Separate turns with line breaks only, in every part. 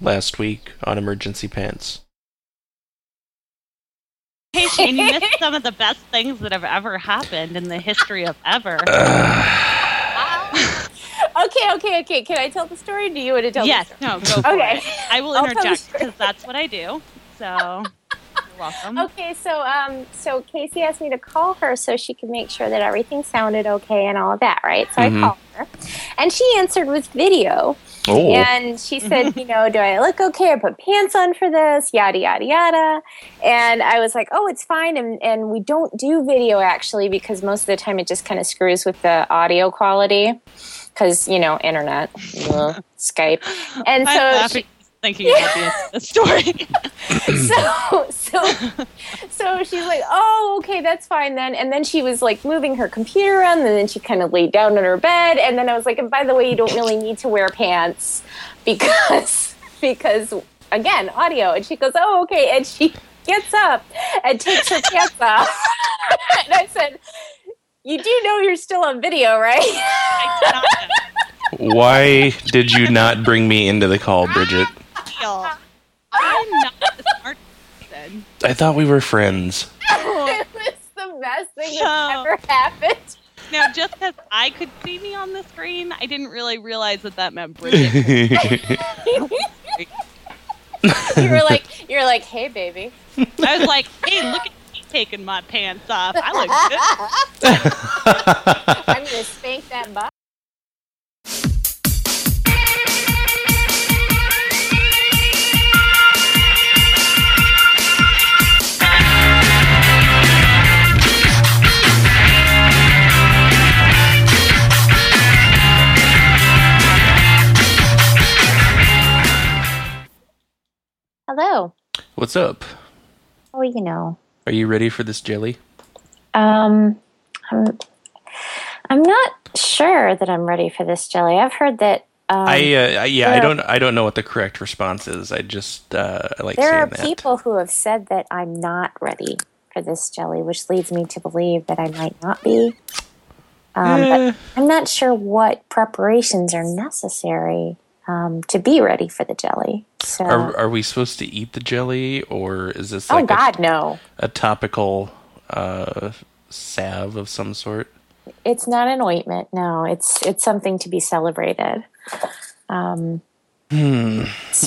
last week on Emergency Pants.
Hey Shane, you missed some of the best things that have ever happened in the history of ever.
okay, okay, okay. Can I tell the story? Do you want to tell
yes,
the story?
no, go for
Okay.
it. I will
I'll tell the
interject because that's what I do. So, welcome.
Okay, so um, so Casey asked me to call her so she could make sure that everything sounded okay and all of that, right? So
Mhm.
I called her, and she answered with video,
Oh,
and she said, mm-hmm. you know, do I look okay? I put pants on for this, yada yada yada, and I was like, oh, it's fine, and and we don't do video actually because most of the time it just kind of screws with the audio quality. Because you know, internet, Skype, and so she,
thinking about the, the story.
so so so she's like oh okay that's fine then and then she was like moving her computer around and then she kind of laid down on her bed and then i was like and by the way you don't really need to wear pants because because again audio and she goes oh okay and she gets up and takes her pants off and i said you do know you're still on video right
I did not know.
why did you not bring me into the call, Bridget?
Deal. I'm not the smart person.
I thought we were friends.
it was the best thing
So-
that's ever happened
Now, just because I could see me on the screen, I didn't really realize that that meant Bridget.
you were like you're like hey baby
I was like, hey, look at me taking my pants off. I look good.
I'm gonna spank that butt. Hello.
What's up?
Oh, you know.
Are you ready for this jelly?
Um, I'm. I'm not sure that I'm ready for this jelly. I've heard that. Um,
I uh, yeah, I don't I don't know what the correct response is. I just uh, I like
there are
that.
people who have said that I'm not ready for this jelly, which leads me to believe that I might not be. Um,
Eh.
But I'm not sure what preparations are necessary um, to be ready for the jelly. So,
Are are we supposed to eat the jelly or is this
oh
like a-
God, no!
a, topical uh, salve of some sort?
It's not an ointment. No, it's it's something to be celebrated. Um,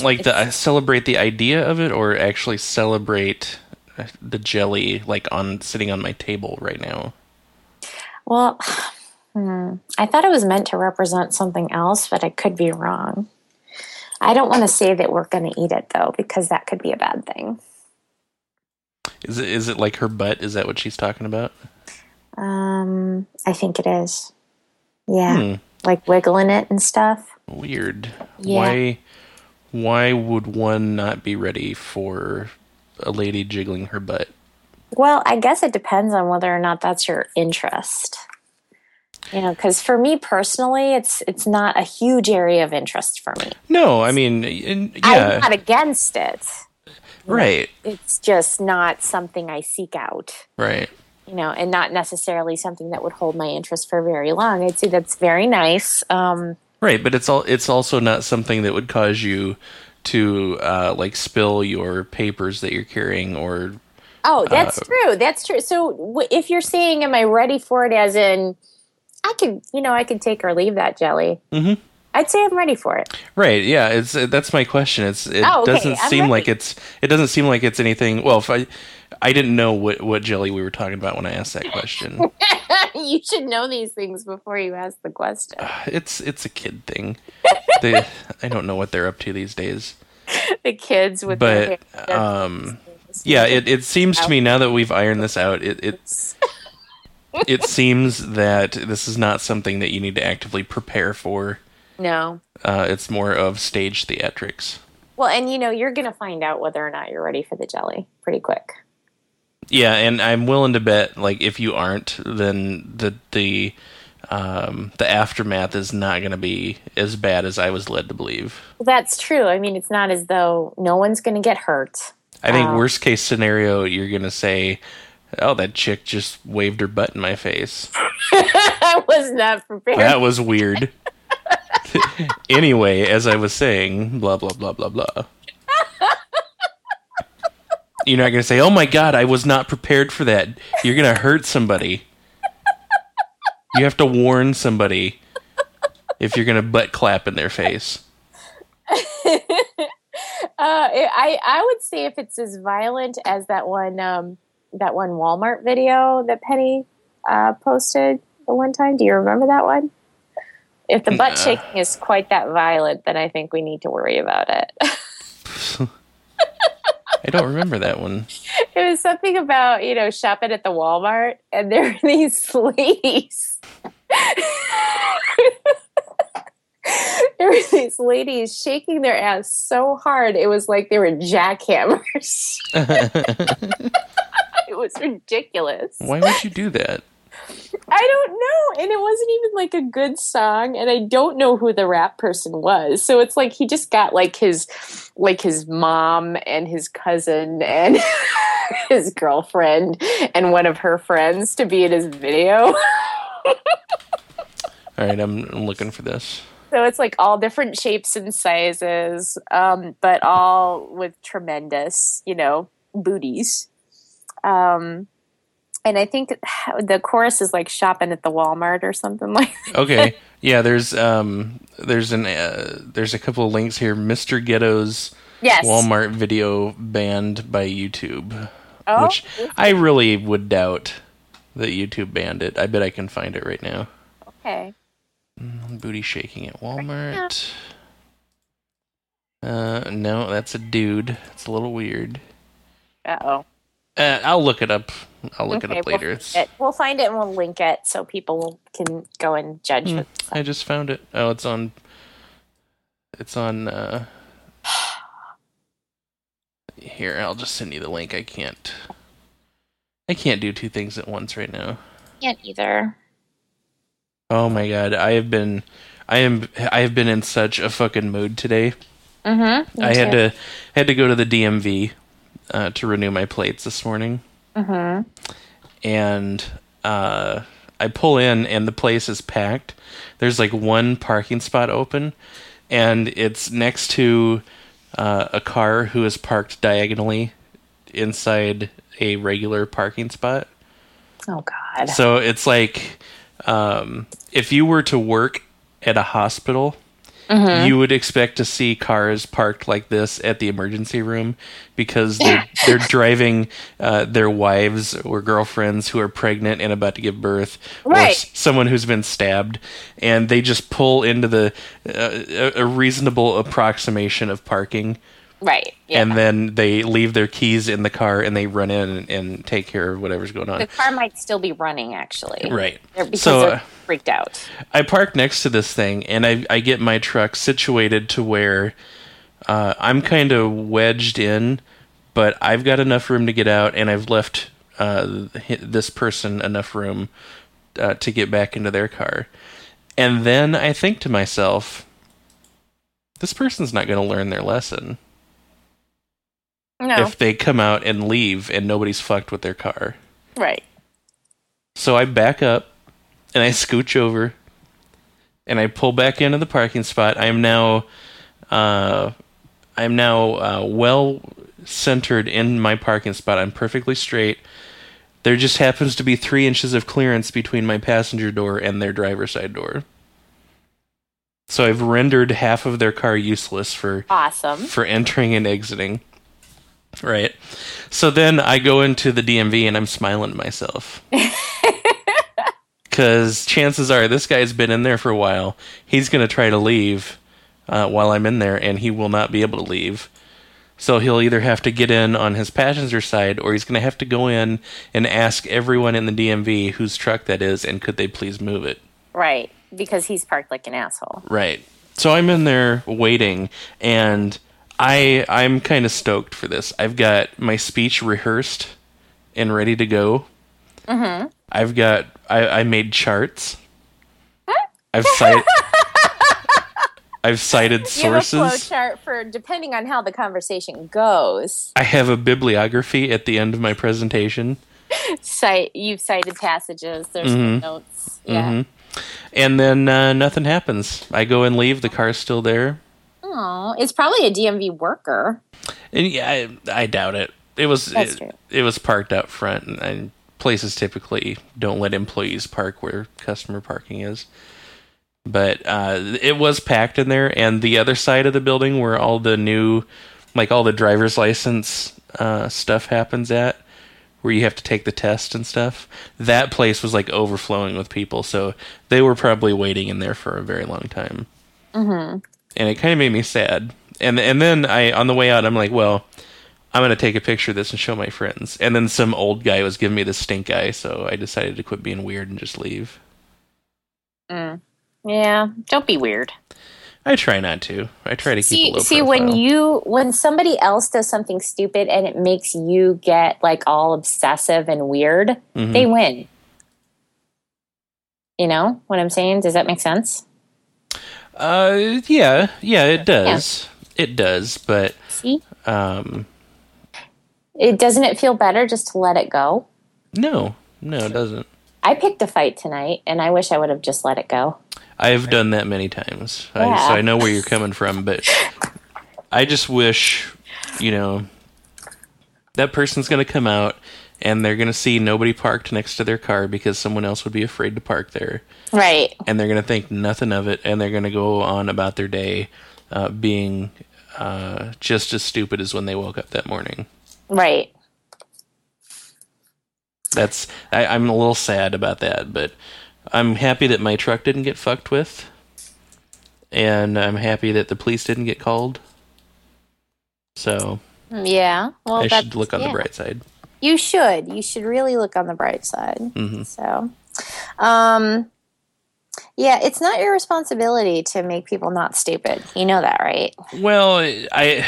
Like the uh, celebrate the idea of it or actually celebrate uh, the jelly like on sitting on my table right now?
well, hmm, I thought it was meant to represent something else, but I could be wrong. I don't want to say that we're going to eat it though, because that could be a bad thing.
Is it is it like her butt? Is that what she's talking about?
Um, I think it is. Yeah,
Hmm.
like wiggling it and stuff.
Weird.
Yeah.
Why why would one not be ready for a lady jiggling her butt?
Well, I guess it depends on whether or not that's your interest. You know, because for me personally, it's it's not a huge area of interest for me.
No, I mean, in,
I'm not against it.
right,
It's just not something I seek out.
right.
You know, and not necessarily something that would hold my interest for very long. I'd say that's very nice. Um,
Right, but it's all it's also not something that would cause you to uh, like spill your papers that you're carrying or
Oh, that's
Uh,
true. That's true. So w- if you're saying, "Am I ready for it?" As in, I could, you know, I could take or leave that jelly.
Mhm.
I'd say I'm ready for it.
right. Yeah, it's uh, that's my question. It's it
Oh, okay,
doesn't
I'm
seem
ready.
like it's it doesn't seem like it's anything. Well, if I I didn't know what what jelly we were talking about when I asked that question.
you should know these things before you ask the question.
it's it's a kid thing. They I don't know what they're up to these days.
the kids with
But um, yeah, it it seems to me now that we've ironed this out, it it it seems that this is not something that you need to actively prepare for.
no.
Uh, it's more of stage theatrics.
Well, and you know, you're going to find out whether or not you're ready for the jelly pretty quick.
Yeah, and I'm willing to bet like if you aren't, then the the um, the aftermath is not going to be as bad as I was led to believe.
Well, that's true. I mean, it's not as though no one's going to get hurt.
I think
Oh.
worst case scenario, you're going to say, "Oh, that chick just waved her butt in my face."
I was not prepared.
That was weird. anyway, as I was saying, blah blah blah blah blah. You're not gonna say, "Oh my god, I was not prepared for that." You're gonna hurt somebody. You have to warn somebody if you're gonna butt clap in their face.
Uh, I I would say if it's as violent as that one um, that one Walmart video that Penny uh, posted the one time. Do you remember that one? If the butt
Nah.
shaking is quite that violent, then I think we need to worry about it.
I don't remember that one.
it was something about you know shopping at the Walmart, and there are these ladies. there were these ladies shaking their ass so hard it was like they were jackhammers. it was ridiculous.
Why would you do that?
I don't know. And it wasn't even like a good song. And I don't know who the rap person was. So it's like he just got like his like his mom and his cousin and his girlfriend and one of her friends to be in his video.
All right, I'm, I'm looking for this.
So it's like all different shapes and sizes, um, but all with tremendous, you know, booties. Um, and I think the chorus is like shopping at the Walmart or something like that.
Okay, yeah. There's um, there's an uh, there's a couple of links here. Mr. Ghetto's
Yes.
Walmart video banned by YouTube,
Oh,
which I really would doubt that YouTube banned it. I bet I can find it right now.
okay.
Booty shaking at Walmart. Uh, no, that's a dude. It's a little weird.
Uh oh.
Uh, I'll look it up. I'll look it up later.
We'll, find it. we'll find it and we'll link it so people can go and judge it.
I just found it. Oh, it's on. It's on. uh Here, I'll just send you the link. I can't. I can't do two things at once right now.
Can't either.
Oh my god, I have been, I am, I have been in such a fucking mood today.
Mm-hmm.
I had to, I had to go to the DMV uh, to renew my plates this morning,
Mm-hmm.
and uh, I pull in, and the place is packed. There's like one parking spot open, and it's next to uh, a car who is parked diagonally inside a regular parking spot.
Oh God.
So it's like um, if you were to work at a hospital, you would expect to see cars parked like this at the emergency room because they're, they're driving uh, their wives or girlfriends who are pregnant and about to give birth, or s- someone who's been stabbed, and they just pull into the uh, a reasonable approximation of parking
Right. Yeah.
and then they leave their keys in the car and they run in and, and take care of whatever's going on.
the car might still be running actually.
Right.
They're- Because
So,
they're
uh,
freaked out.
I park next to this thing and I, I get my truck situated to where uh, I'm kind of wedged in, but I've got enough room to get out and I've left uh, this person enough room uh, to get back into their car. And then I think to myself, this person's not going to learn their lesson
No.
if they come out and leave and nobody's fucked with their car.
right.
So I back up and I scooch over and I pull back into the parking spot. I am now uh I'm now uh, well centered in my parking spot. I'm perfectly straight. There just happens to be three inches of clearance between my passenger door and their driver's side door. So I've rendered half of their car useless for
Awesome.
for entering and exiting. Right. So then I go into the DMV and I'm smiling to myself. Because chances are this guy's been in there for a while. He's going to try to leave uh, while I'm in there, and he will not be able to leave. So he'll either have to get in on his passenger side, or he's going to have to go in and ask everyone in the DMV whose truck that is, and could they please move it.
Right. Because he's parked like an asshole.
Right. So I'm in there waiting and I I'm kind of stoked for this. I've got my speech rehearsed and ready to go. Mm-hmm. I've got I, I made charts. I've cited I've cited
You have a flow
sources.
chart for depending on how the conversation goes.
I have a bibliography at the end of my presentation.
Cite you've cited passages. There's
Mhm.
notes. Yeah.
hmm And then uh, nothing happens. I go and leave. The car's still there.
Oh, it's probably a DMV worker.
And yeah, I, I doubt it. It was it, it was parked out front, and, and places typically don't let employees park where customer parking is. But uh, it was packed in there, and the other side of the building where all the new, like all the driver's license uh, stuff happens at, where you have to take the test and stuff. That place was like overflowing with people, so they were probably waiting in there for a very long time and it kind of made me sad. And and then I on the way out, I'm like, well, I'm gonna take a picture of this and show my friends. And then some old guy was giving me the stink eye, so I decided to quit being weird and just leave.
Yeah, don't be weird.
I try not to. I try to keep a
See,
low
see when you when somebody else does something stupid and it makes you get like all obsessive and weird,
Mhm.
they win. You know what I'm saying? Does that make sense?
Uh, yeah, yeah, it does. It does, but
See,
um,
it doesn't it feel better just to let it go?
no, no, it doesn't.
I picked a fight tonight, and I wish I would have just let it go.
I've done that many times, I, so I know where you're coming from. But I just wish, you know, that person's going to come out and they're going to see nobody parked next to their car because someone else would be afraid to park there,
Right.
and they're going to think nothing of it, and they're going to go on about their day uh, being uh, just as stupid as when they woke up that morning.
Right.
That's I, I'm a little sad about that, but I'm happy that my truck didn't get fucked with, and I'm happy that the police didn't get called. So
Yeah. Well,
I should look on
yeah.
the bright side.
You should. You should really look on the bright side.
hmm
So, um, yeah, it's not your responsibility to make people not stupid. You know that, right?
Well, I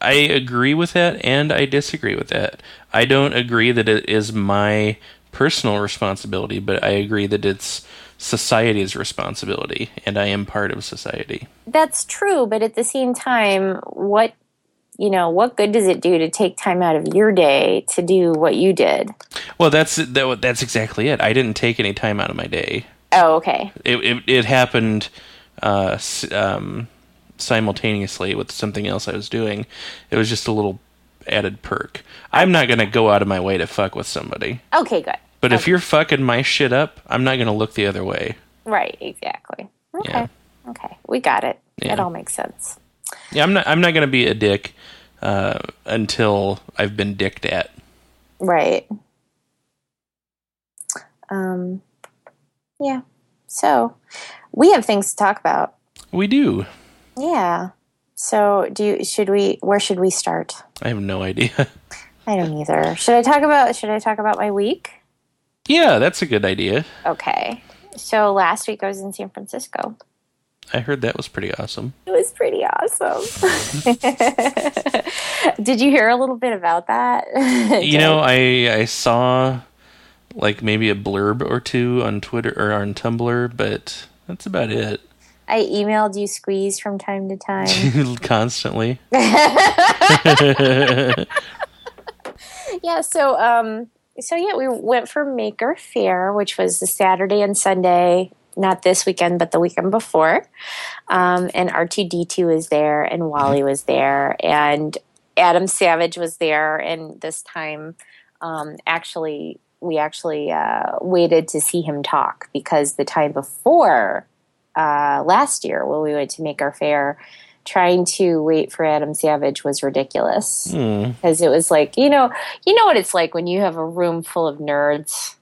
I agree with that, and I disagree with that. I don't agree that it is my personal responsibility, but I agree that it's society's responsibility, and I am part of society.
That's true, but at the same time, what you know, what good does it do to take time out of your day to do what you did?
Well, that's that, that's exactly it. I didn't take any time out of my day.
Oh, okay.
it it, it happened uh, s- um, simultaneously with something else I was doing. It was just a little added perk. I'm not gonna go out of my way to fuck with somebody,
Okay, good.
but if you're fucking my shit up, I'm not gonna look the other way.
Right, exactly. Okay.
Yeah.
Okay. We got it.
Yeah.
It all makes sense.
Yeah, I'm not I'm not gonna be a dick uh, until I've been dicked at.
Right. Um yeah. So, we have things to talk about.
We do.
Yeah. So, do you should we where should we start?
I have no idea.
I don't either. Should I talk about should I talk about my week?
yeah, that's a good idea.
Okay. So, last week I was in San Francisco.
I heard that was pretty awesome.
It was pretty awesome. Did you hear a little bit about that?
you know, I I saw like maybe a blurb or two on Twitter or on Tumblr, but that's about it.
I emailed you squeeze from time to time.
Constantly.
yeah, so um so yeah, we went for Maker Faire, which was the Saturday and Sunday, not this weekend, but the weekend before. Um, and R2D2 was there, and WALL-E was there, and Adam Savage was there. And this time, um, actually, we actually uh, waited to see him talk because the time before uh, last year, when we went to Maker Faire, trying to wait for Adam Savage was ridiculous
Hmm.
because it was like you know you know what it's like when you have a room full of nerds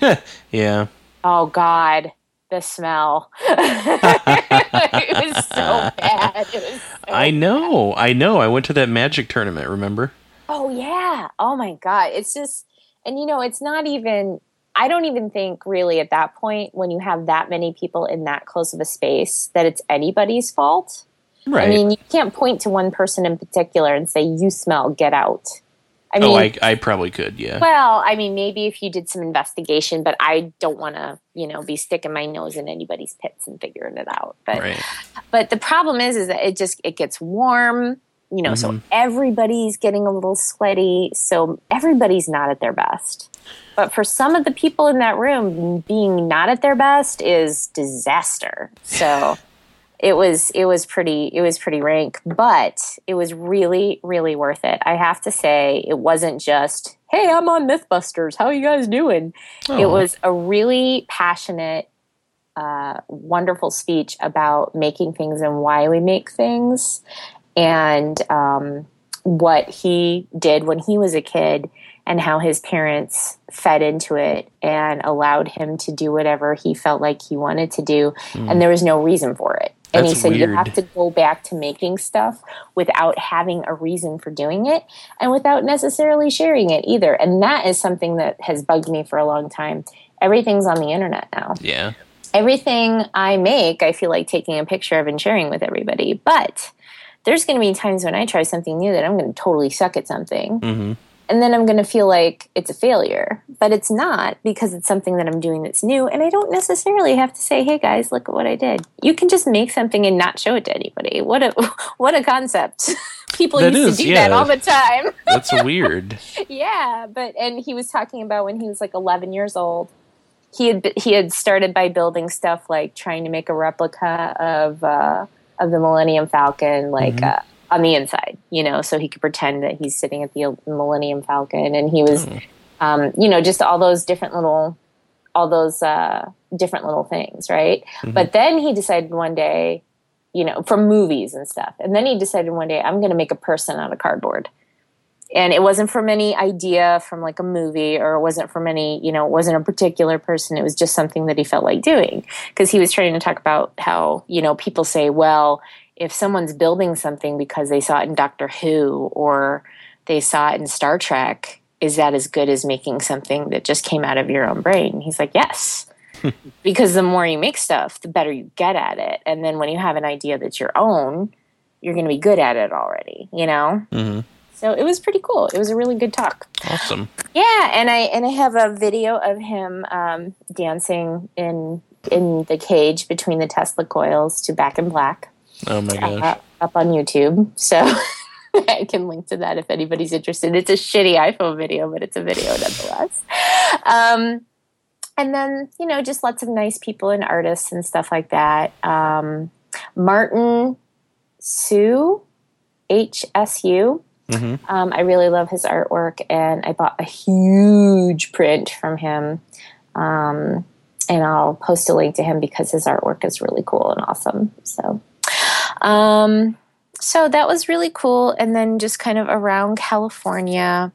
yeah.
oh god the smell it was so bad it was so
I know. I know. I went to that magic tournament, remember?
oh yeah oh my god it's just and you know it's not even i don't even think really at that point when you have that many people in that close of a space that it's anybody's fault
Right.
i mean you can't point to one person in particular and say you smell get out i oh, mean
oh, I, I probably could, yeah.
Well, I mean, maybe if you did some investigation, but I don't want to, you know, be sticking my nose in anybody's pits and figuring it out. But
Right.
but the problem is, is that it just it gets warm, you know, so
Mhm.
everybody's getting a little sweaty, so everybody's not at their best. But for some of the people in that room, being not at their best is disaster. So it was it was pretty it was pretty rank, but it was really really worth it. I have to say, it wasn't just hey, I'm on MythBusters. How are you guys doing? It
Oh.
was a really passionate, uh, wonderful speech about making things and why we make things, and um, what he did when he was a kid, and how his parents fed into it and allowed him to do whatever he felt like he wanted to do, and there was no reason for it. And he said you have to go back to making stuff without having a reason for doing it and without necessarily sharing it either. And that is something that has bugged me for a long time. Everything's on the internet now.
Yeah.
Everything I make, I feel like taking a picture of and sharing with everybody. But there's going to be times when I try something new that I'm going to totally suck at something.
hmm
And then I'm going to feel like it's a failure. But it's not because it's something that I'm doing that's new. And I don't necessarily have to say, hey guys, look at what I did. You can just make something and not show it to anybody. What a, what a concept. People
That
used
is,
to do
yeah.
that all the time.
That's weird.
yeah, but and he was talking about when he was like 11 years old. He had he had started by building stuff like trying to make a replica of uh, of the Millennium Falcon, like uh, on the inside, you know, so he could pretend that he's sitting at the Millennium Falcon, and he was, um, you know, just all those different little, all those uh, different little things, right? But then he decided one day, you know, from movies and stuff, and then he decided one day, I'm going to make a person out of cardboard and it wasn't from any idea from like a movie or it wasn't from any you know it wasn't a particular person. It was just something that he felt like doing. Because he was trying to talk about how you know people say well if someone's building something because they saw it in doctor who or they saw it in star trek is that as good as making something that just came out of your own brain? He's like yes. Because the more you make stuff the better you get at it. And then when you have an idea that's your own you're going to be good at it already you know?
Hmm
so it was pretty cool. It was a really good talk.
Awesome.
Yeah, and I and I have a video of him um, dancing in in the cage between the Tesla coils to Back in Black
Oh my gosh.
uh, up on YouTube. So I can link to that if anybody's interested. It's a shitty iPhone video, but it's a video nonetheless. Um, and then you know just lots of nice people and artists and stuff like that. Um, Martin Hsu, H S U.
hmm
Um, I really love his artwork, and I bought a huge print from him. Um, and I'll post a link to him because his artwork is really cool and awesome. So, um, so that was really cool. And then just kind of around California,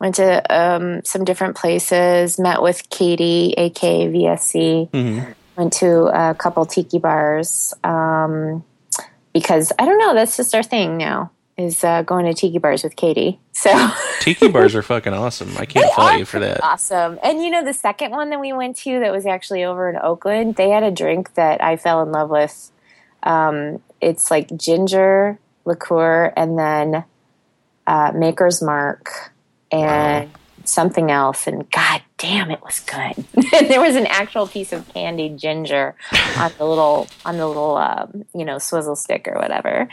went to um, some different places. Met with Katie, aka VSC.
hmm
Went to a couple tiki bars um, because I don't know. That's just our thing now. Is uh, going to tiki bars with Katie. So
Tiki bars are fucking awesome. I can't fault you for that.
awesome. And you know, the second one that we went to that was actually over in Oakland, they had a drink that I fell in love with. Um, it's like ginger liqueur and then uh, Maker's Mark and something else. And god damn, it was good. there was an actual piece of candied ginger on the little on the little um, you know swizzle stick or whatever.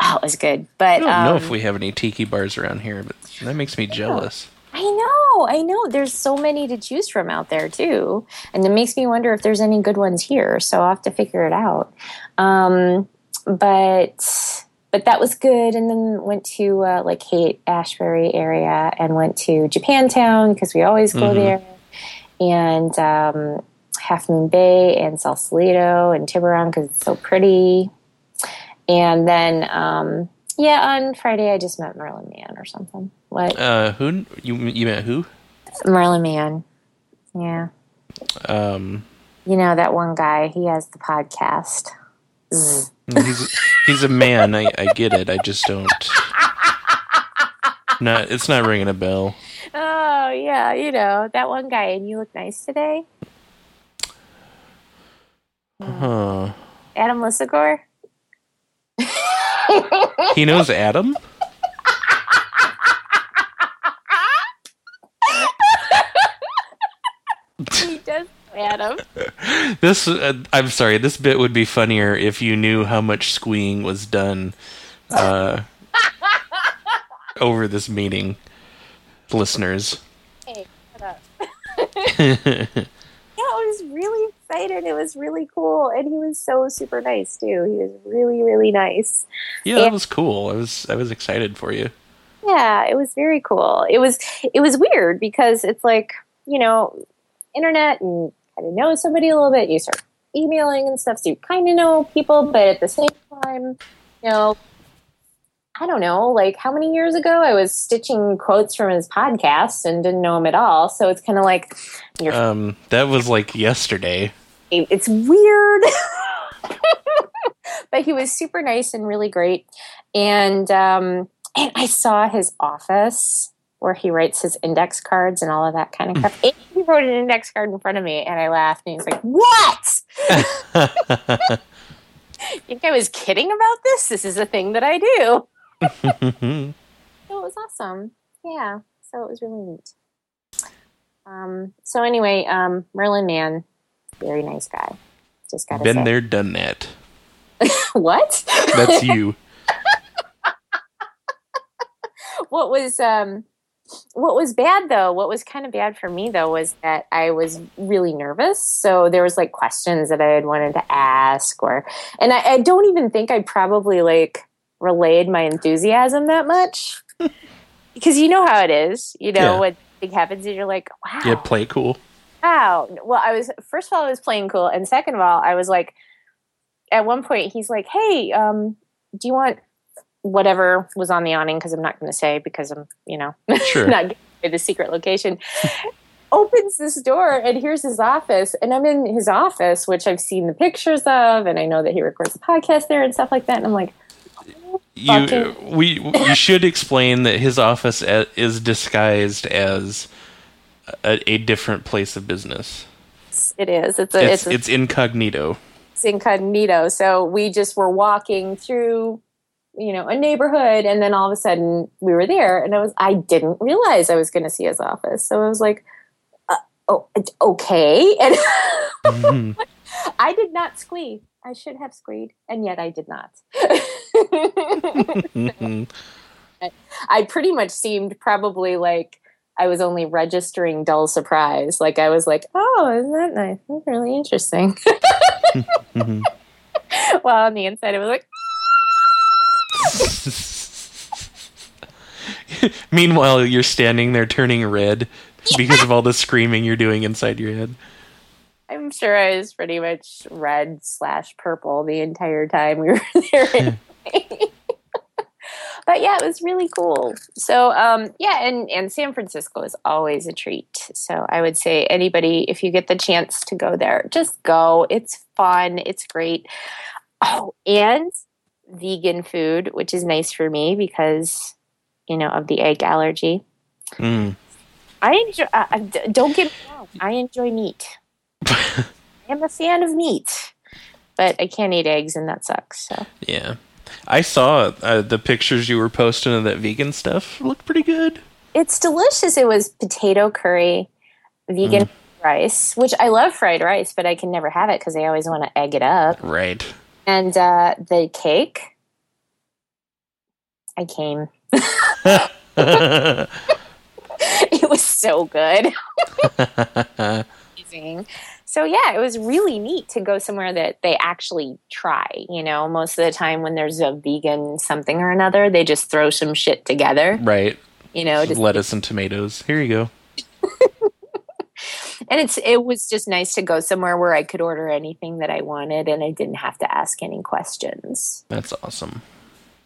Oh, it was good. But
I don't know
um,
if we have any tiki bars around here, but that makes me jealous.
I know, I know. There's so many to choose from out there too, and it makes me wonder if there's any good ones here. So I'll have to figure it out. Um, but but that was good, and then went to uh, like Haight Ashbury area and went to Japantown because we always go
Mhm.
there, and um, Half Moon Bay and Sausalito and Tiburon because it's so pretty. And then um, yeah, on Friday I just met Merlin Mann or something. What?
Uh, who you you met who?
Merlin Mann. Yeah.
Um,
You know, that one guy, he has the podcast. Zzz.
He's a man. I I get it. I just don't. Not it's not ringing a bell.
Oh, yeah, you know, that one guy. And you look nice today.
Huh?
Adam Lisagor?
He knows Adam.
he does, Adam.
This uh, I'm sorry. This bit would be funnier if you knew how much squeeing was done uh, over this meeting, listeners.
Hey, shut up. Yeah, I was really excited. It was really cool, and he was so super nice too. He was really, really nice.
yeah, that was cool. I was I was excited for you.
Yeah, it was very cool. It was it was weird because it's like you know, internet and kind of know somebody a little bit. You start emailing and stuff, so you kind of know people, but at the same time, you know, I don't know, like how many years ago I was stitching quotes from his podcast and didn't know him at all. So it's kind of like you're
Um, that was like yesterday.
it's weird. but he was super nice and really great. And um, and I saw his office where he writes his index cards and all of that kind of stuff. And he wrote an index card in front of me, and I laughed. And he's like, "What? You think I was kidding about this? This is a thing that I do." So it was awesome. Yeah. So it was really neat. Um, so anyway, um, Merlin Mann, very nice guy. Just gotta
Been
say.
there, done that.
What?
That's you.
what was um what was bad though what was kind of bad for me though was that i was really nervous so there was like questions that i had wanted to ask or and i, I don't even think i probably like relayed my enthusiasm that much because you know how it is you know
Yeah.
when something happens and you're like wow
Yeah, play cool.
Wow. Well, I was first of all, I was playing cool, and second of all, I was like, at one point, he's like, "Hey, um, do you want whatever was on the awning?" Because I'm not going to say because I'm, you know,
Sure.
not giving the secret location. Opens this door, and here's his office, and I'm in his office, which I've seen the pictures of, and I know that he records a podcast there and stuff like that. And I'm like,
You we you should explain that his office is disguised as a, a different place of business.
"It is. It's a.
It's
It's, a,
it's incognito.
it's incognito. So we just were walking through, you know, a neighborhood, and then all of a sudden we were there, and I was I didn't realize I was going to see his office, so I was like, uh, oh, okay, and
Mhm.
I did not squeak. I should have squeaked, and yet I did not.
Mhm.
I pretty much seemed probably like I was only registering dull surprise. Like I was like, oh, isn't that nice? That's really interesting.
Mhm.
While on the inside, I was like,
Meanwhile, you're standing there turning red because of all the screaming you're doing inside your head.
I'm sure I was pretty much red slash purple the entire time we were there. but yeah, it was really cool. So um, yeah, and and San Francisco is always a treat. So I would say anybody, if you get the chance to go there, just go. It's fun. It's great. Oh, and vegan food, which is nice for me because you know of the egg allergy.
Mm.
I enjoy. Uh, uh, don't get me wrong. I enjoy meat. I am a fan of meat, but I can't eat eggs, and that sucks. So
Yeah. I saw uh, the pictures you were posting of that vegan stuff. Looked pretty good.
it's delicious. It was potato curry, vegan rice, which I love fried rice, but I can never have it because I always want to egg it up.
Right.
And uh, the cake, I came. it was so good. amazing. So yeah, it was really neat to go somewhere that they actually try. You know, most of the time when there's a vegan something or another, they just throw some shit together.
right.
You know, just,
Lettuce and tomatoes. Here you go.
And it's it was just nice to go somewhere where I could order anything that I wanted, and I didn't have to ask any questions.
That's awesome.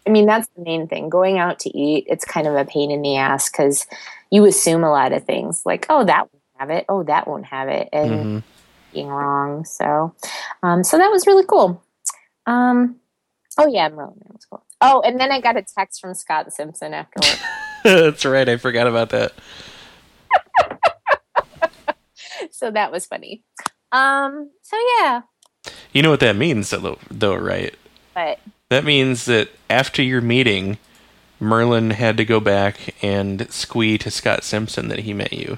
I mean, that's the main thing. Going out to eat, it's kind of a pain in the ass because you assume a lot of things, like, oh, that won't have it, oh, that won't have it, and
hmm
being wrong. So, um, so that was really cool. Um, oh yeah, Merlin Mann was cool. Oh, and then I got a text from Scott Simpson afterwards.
That's right. I forgot about that.
so that was funny. Um, so yeah,
You know what that means, though, though right?
but
That means that after your meeting, Merlin had to go back and squee to Scott Simpson that he met you.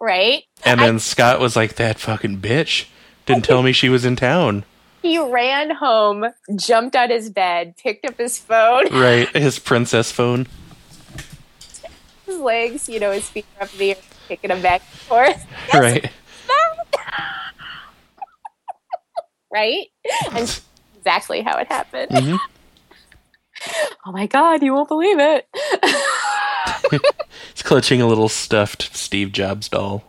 right,
And then Scott was like, "That fucking bitch didn't tell me she was in town."
he ran home, jumped out of his bed, picked up his phone.
Right, his princess phone.
His legs, you know, his feet are up in the air, kicking him back and forth.
Right.
right? And exactly how it happened.
Mhm.
Oh my god, you won't believe it.
He's clutching a little stuffed Steve Jobs doll.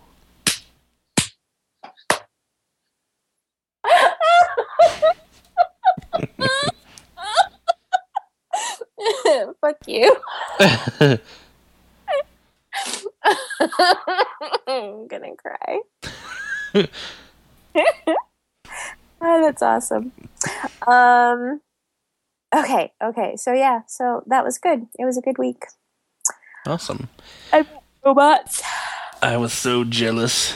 Fuck you. I'm gonna cry. oh, that's awesome. Um okay, okay. So yeah, so that was good. It was a good week.
awesome.
Robots.
I was so jealous.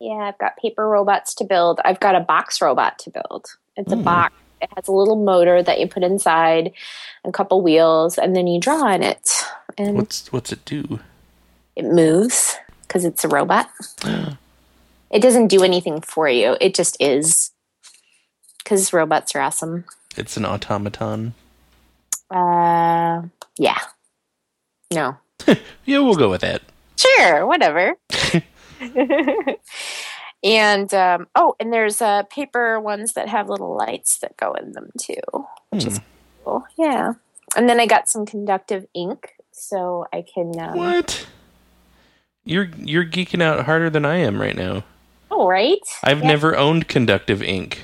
Yeah, I've got paper robots to build. I've got a box robot to build. It's a
Hmm.
box. It has a little motor that you put inside, a couple wheels, and then you draw on it, and
What's what's it do?
It moves because it's a robot. it doesn't do anything for you. It just is. Because robots are awesome.
It's an automaton.
Uh, yeah. No.
Yeah, we'll go with that.
Sure, whatever. and um, oh, and there's uh, paper ones that have little lights that go in them too, which is cool. Yeah. And then I got some conductive ink, so I can. Um,
What? You're you're geeking out harder than I am right now.
Oh, right.
I've
Yeah.
never owned conductive ink.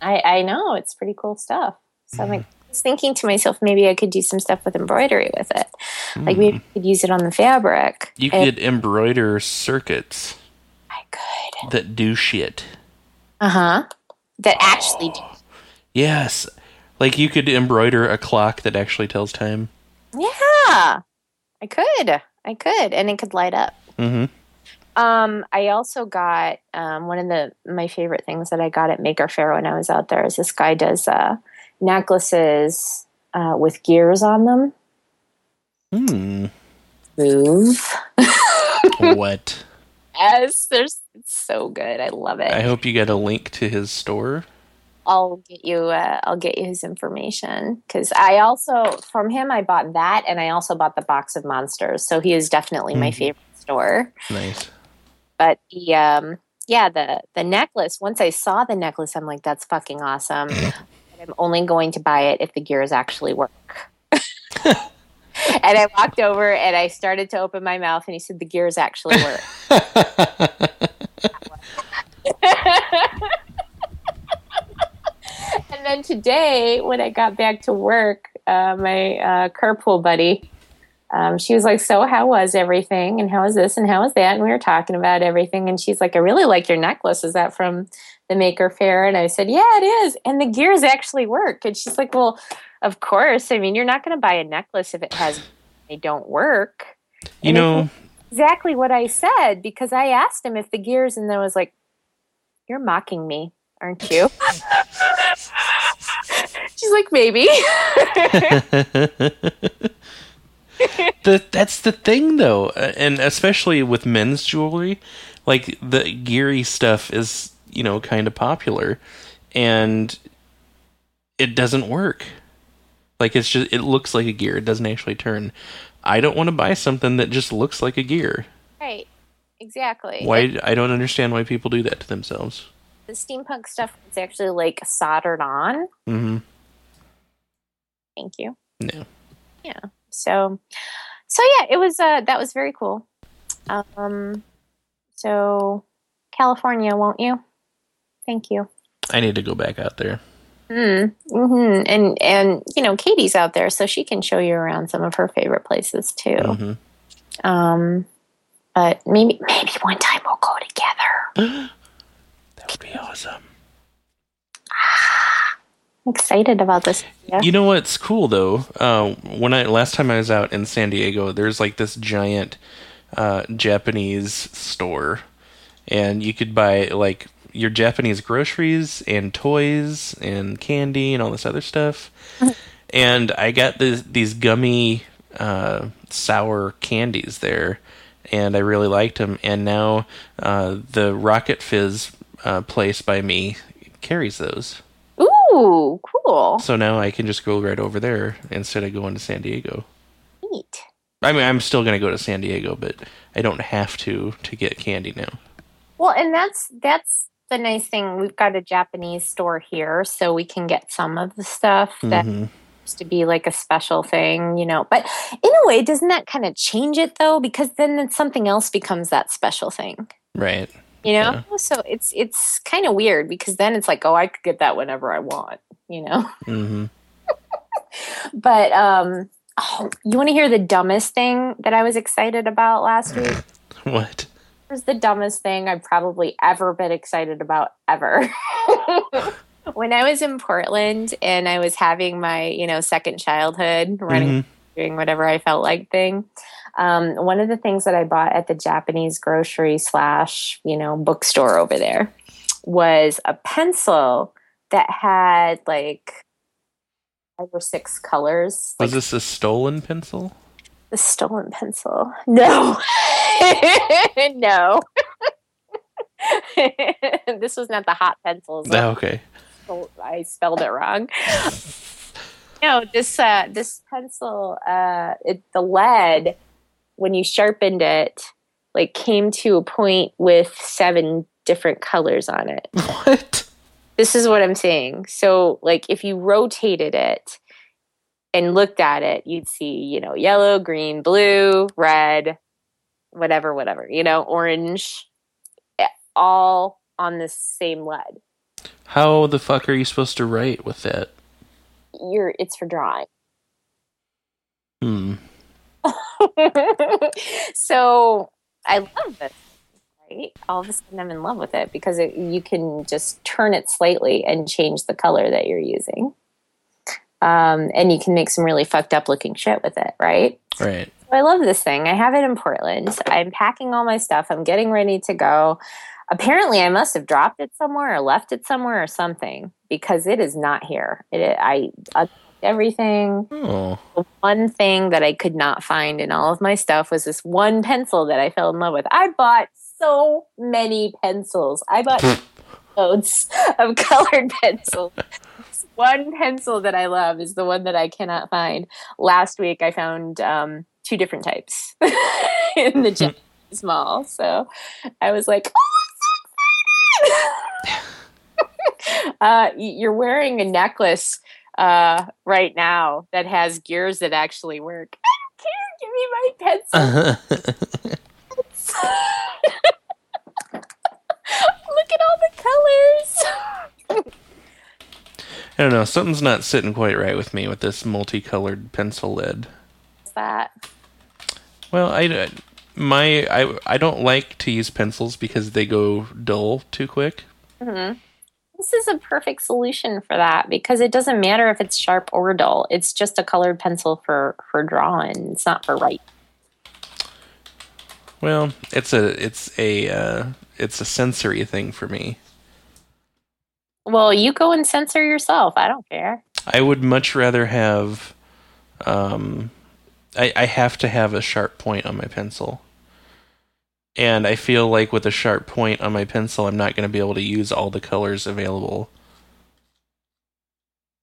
I I know it's pretty cool stuff. So I'm like, I was thinking to myself, maybe I could do some stuff with embroidery with it. Like maybe I could use it on the fabric.
You
And
could embroider circuits
I could.
that do shit.
Uh huh. That actually. Do.
Yes. Like you could embroider a clock that actually tells time.
Yeah, I could. I could, and it could light up.
Mm-hmm.
Um, I also got um, one of the my favorite things that I got at Maker Faire when I was out there is this guy does uh, necklaces uh, with gears on them.
Hmm.
Move.
what?
Yes, there's it's so good. I love it.
I hope you get a link to his store.
I'll get you. Uh, I'll get you his information because I also from him I bought that, and I also bought the box of monsters. So he is definitely my
Mhm.
favorite store.
Nice.
But the um, yeah, the the necklace. Once I saw the necklace, I'm like, that's fucking awesome. I'm only going to buy it if the gears actually work. and I walked over and I started to open my mouth, and he said, the gears actually work. and then today, when I got back to work, uh, my uh, carpool buddy, um, she was like, "So, how was everything? And how was this? And how was that?" And we were talking about everything. And she's like, "I really like your necklace. Is that from the Maker Faire?" And I said, "Yeah, it is. And the gears actually work." And she's like, "Well, of course. I mean, you're not going to buy a necklace if it has they don't work."
You
And
know,
exactly what I said because I asked him if the gears, and I was like, "You're mocking me, aren't you?" She's like, "Maybe."
the, that's the thing though, and especially with men's jewelry, like the geary stuff is you know kind of popular, and it doesn't work. Like it's just it looks like a gear. It doesn't actually turn. I don't want to buy something that just looks like a gear.
right. Exactly.
Why I don't understand why people do that to themselves.
the steampunk stuff is actually like soldered on.
Mm-hmm.
Thank you.
No.
So, so yeah, it was. Uh, that was very cool. Um, so California, won't you? Thank you.
I need to go back out there.
Mm, hmm And and you know Katie's out there, so she can show you around some of her favorite places too.
hmm
Um, but maybe maybe one time we'll go together.
That would be awesome.
I'm excited about this. Yeah.
You know what's cool though? Uh, when I last time I was out in San Diego, there's like this giant uh, Japanese store, and you could buy like your Japanese groceries and toys and candy and all this other stuff. and I got this, these gummy uh, sour candies there, and I really liked them. And now uh, the Rocket Fizz uh, place by me carries those.
Ooh, cool.
So now I can just go right over there instead of going to San Diego.
Neat.
I mean, I'm still gonna go to San Diego, but I don't have to to get candy now.
Well, and that's that's the nice thing. We've got a Japanese store here, so we can get some of the stuff that
Mhm.
used to be like a special thing, you know. But in a way, doesn't that kind of change it though? Because then something else becomes that special thing.
Right.
You know? So it's it's kind of weird because then it's like, oh, I could get that whenever I want, you know.
hmm
But um oh, you want to hear the dumbest thing that I was excited about last week?
What?
It was the dumbest thing I've probably ever been excited about ever. when I was in Portland and I was having my, you know, second childhood, running,
Mhm.
doing whatever I felt like thing. Um, one of the things that I bought at the Japanese grocery slash, you know, bookstore over there was a pencil that had like five or six colors.
Was
like
this a stolen pencil?
the stolen pencil. No. no. this was not the hot pencils.
Oh, okay.
I spelled it wrong. no, this uh this pencil uh it the lead when you sharpened it like came to a point with seven different colors on it.
What?
This is what I'm saying. So, like, if you rotated it and looked at it, you'd see, you know, yellow, green, blue, red, whatever, whatever, you know, orange, eh, all on the same lead.
How the fuck are you supposed to write with that?
You're, it's for drawing.
Hmm.
so I love this. Right? All of a sudden, I'm in love with it because it, you can just turn it slightly and change the color that you're using. Um, and you can make some really fucked up looking shit with it, right?
Right.
I love this thing. I have it in Portland. I'm packing all my stuff. I'm getting ready to go. Apparently, I must have dropped it somewhere or left it somewhere or something because it is not here. It, I everything
Oh.
the one thing that I could not find in all of my stuff was this one pencil that I fell in love with. I bought so many pencils. I bought loads of colored pencils. One pencil that I love is the one that I cannot find. Last week I found um, two different types in the Japanese mall. So I was like, oh, I'm so excited. uh, you're wearing a necklace uh, right now that has gears that actually work. I don't care. Give me my pencil. Look at all the colors.
I don't know. Something's not sitting quite right with me with this multicolored pencil lid.
What's that?
Well, I my I I don't like to use pencils because they go dull too quick.
This is a perfect solution for that because it doesn't matter if it's sharp or dull. It's just a colored pencil for for drawing. It's not for writing.
Well, it's a it's a uh, it's a sensory thing for me.
Well, you go and censor yourself. I don't care.
I would much rather have um I, I have to have a sharp point on my pencil. And I feel like with a sharp point on my pencil I'm not gonna be able to use all the colors available.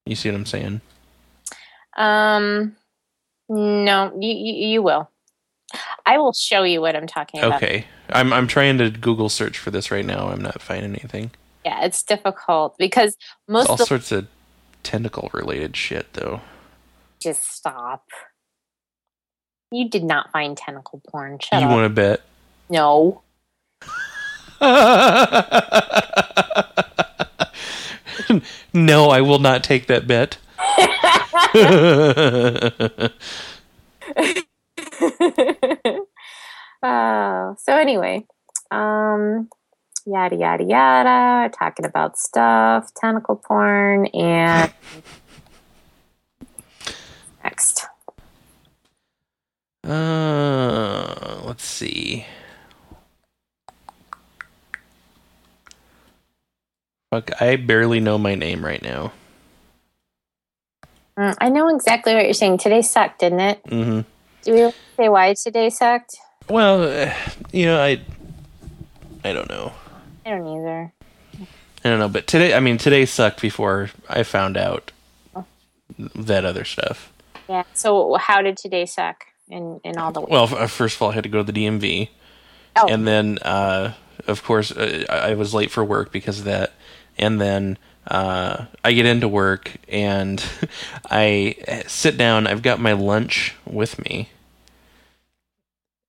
You see what I'm saying?
Um, no, you you, you will. I will show you what I'm talking about.
Okay. I'm I'm trying to Google search for this right now. I'm not finding anything.
Yeah, it's difficult because most
It's all
of
sorts of tentacle related shit though.
just stop. You did not find tentacle porn. Shut
you want to bet?
No.
no, I will not take that bet.
Oh, so anyway, um, yada yada yada, talking about stuff, tentacle porn, and next.
uh, let's see. Fuck, I barely know my name right now.
Mm, I know exactly what you're saying. Today sucked, didn't it?
Mm-hmm.
Do we say why today sucked?
Well, uh, you know, I, I don't know.
I don't either.
I don't know, but today, I mean, today sucked before I found out that other stuff.
Yeah. So how did today suck? in in all the ways?
Well, uh, first of all, I had to go to the DMV,
oh,
and then uh, of course uh, I I was late for work because of that, and then. Uh, I get into work and I sit down. I've got my lunch with me,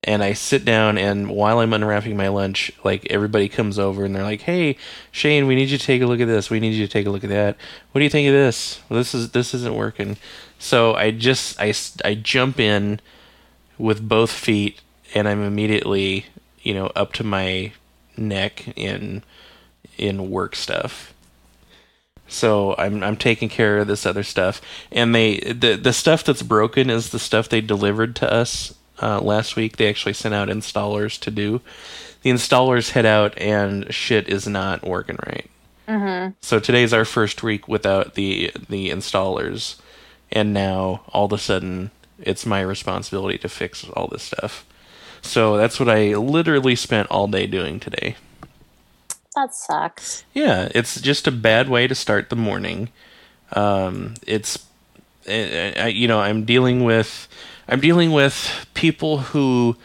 and I sit down and while I'm unwrapping my lunch, like everybody comes over and they're like, "Hey, Shane, we need you to take a look at this. We need you to take a look at that. What do you think of this? Well, this is this isn't working." So I just I I jump in with both feet and I'm immediately, you know, up to my neck in in work stuff. So I'm I'm taking care of this other stuff, and they the the stuff that's broken is the stuff they delivered to us uh, last week. They actually sent out installers to do. The installers head out, and shit is not working right. Mm-hmm. So today's our first week without the the installers, and now all of a sudden it's my responsibility to fix all this stuff. So that's what I literally spent all day doing today.
That sucks.
Yeah, it's just a bad way to start the morning. Um, it's, I, I- you know, I'm dealing with, I'm dealing with people who,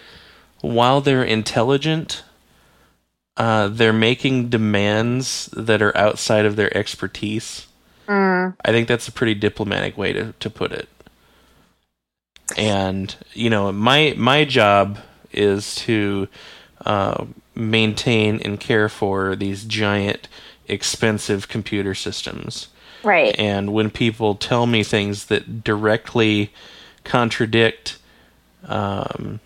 while they're intelligent, uh, they're making demands that are outside of their expertise. I think that's a pretty diplomatic way to, to put it. And you know, my my job is to uh, maintain and care for these giant, expensive computer systems.
Right.
And when people tell me things that directly contradict um,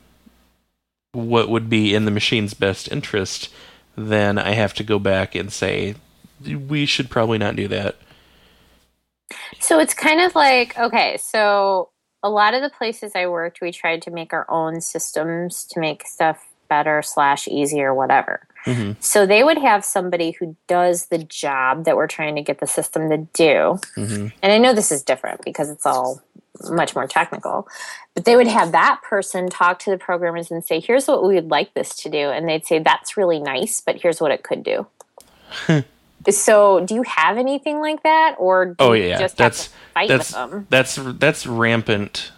what would be in the machine's best interest, then I have to go back and say, we should probably not do that.
So it's kind of like okay, so a lot of the places I worked, we tried to make our own systems to make stuff better slash easier, whatever.
Mhm.
So they would have somebody who does the job that we're trying to get the system to do.
Mhm.
And I know this is different because it's all much more technical. But they would have that person talk to the programmers and say, "Here's what we would like this to do," and they'd say, "That's really nice, but here's what it could do." so, do you have anything like that, or do
Oh
you
yeah,
just
that's
have to fight
that's
with them?
that's that's rampant.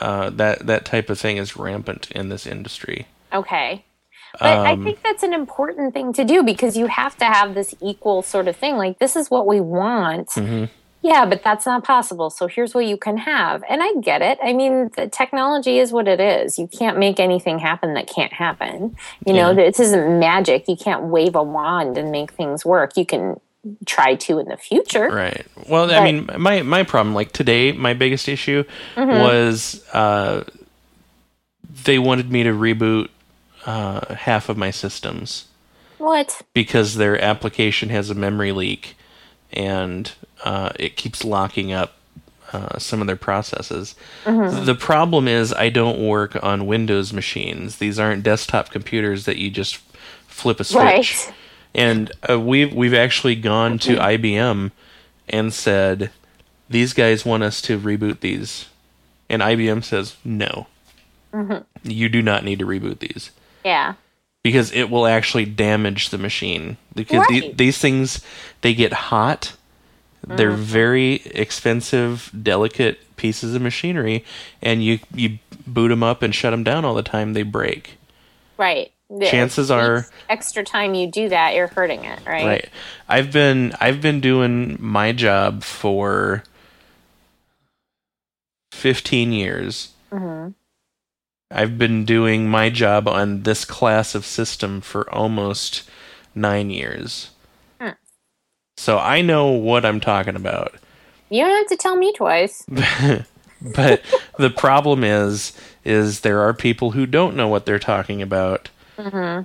Uh, that that type of thing is rampant in this industry.
Okay. But
Um,
I think that's an important thing to do because you have to have this equal sort of thing. Like, this is what we want.
Mm-hmm.
Yeah, but that's not possible. So here's what you can have. And I get it. I mean, the technology is what it is. You can't make anything happen that can't happen. You know,
Yeah.
this isn't magic. You can't wave a wand and make things work. You can try to in the future.
Right. Well, I mean, my my problem, like today, my biggest issue
Mm-hmm.
was uh, they wanted me to reboot uh, half of my systems
What?
because their application has a memory leak and uh, it keeps locking up uh, some of their processes.
Mm-hmm.
The problem is I don't work on Windows machines. These aren't desktop computers that you just flip a switch.
Right.
And uh, we've we've actually gone to IBM and said these guys want us to reboot these, and IBM says no.
Mm-hmm.
You do not need to reboot these
Yeah.
because it will actually damage the machine because the, these things they get hot they're
Mm-hmm.
very expensive delicate pieces of machinery and you you boot them up and shut them down all the time they break
Right. The-
Chances are-
extra time you do that, you're hurting it, right?
right i've been i've been doing my job for 15 years
Mm-hmm.
I've been doing my job on this class of system for almost 9 years. So i know what i'm talking about.
You don't have to tell me twice.
but the problem is is there are people who don't know what they're talking about mm-hmm.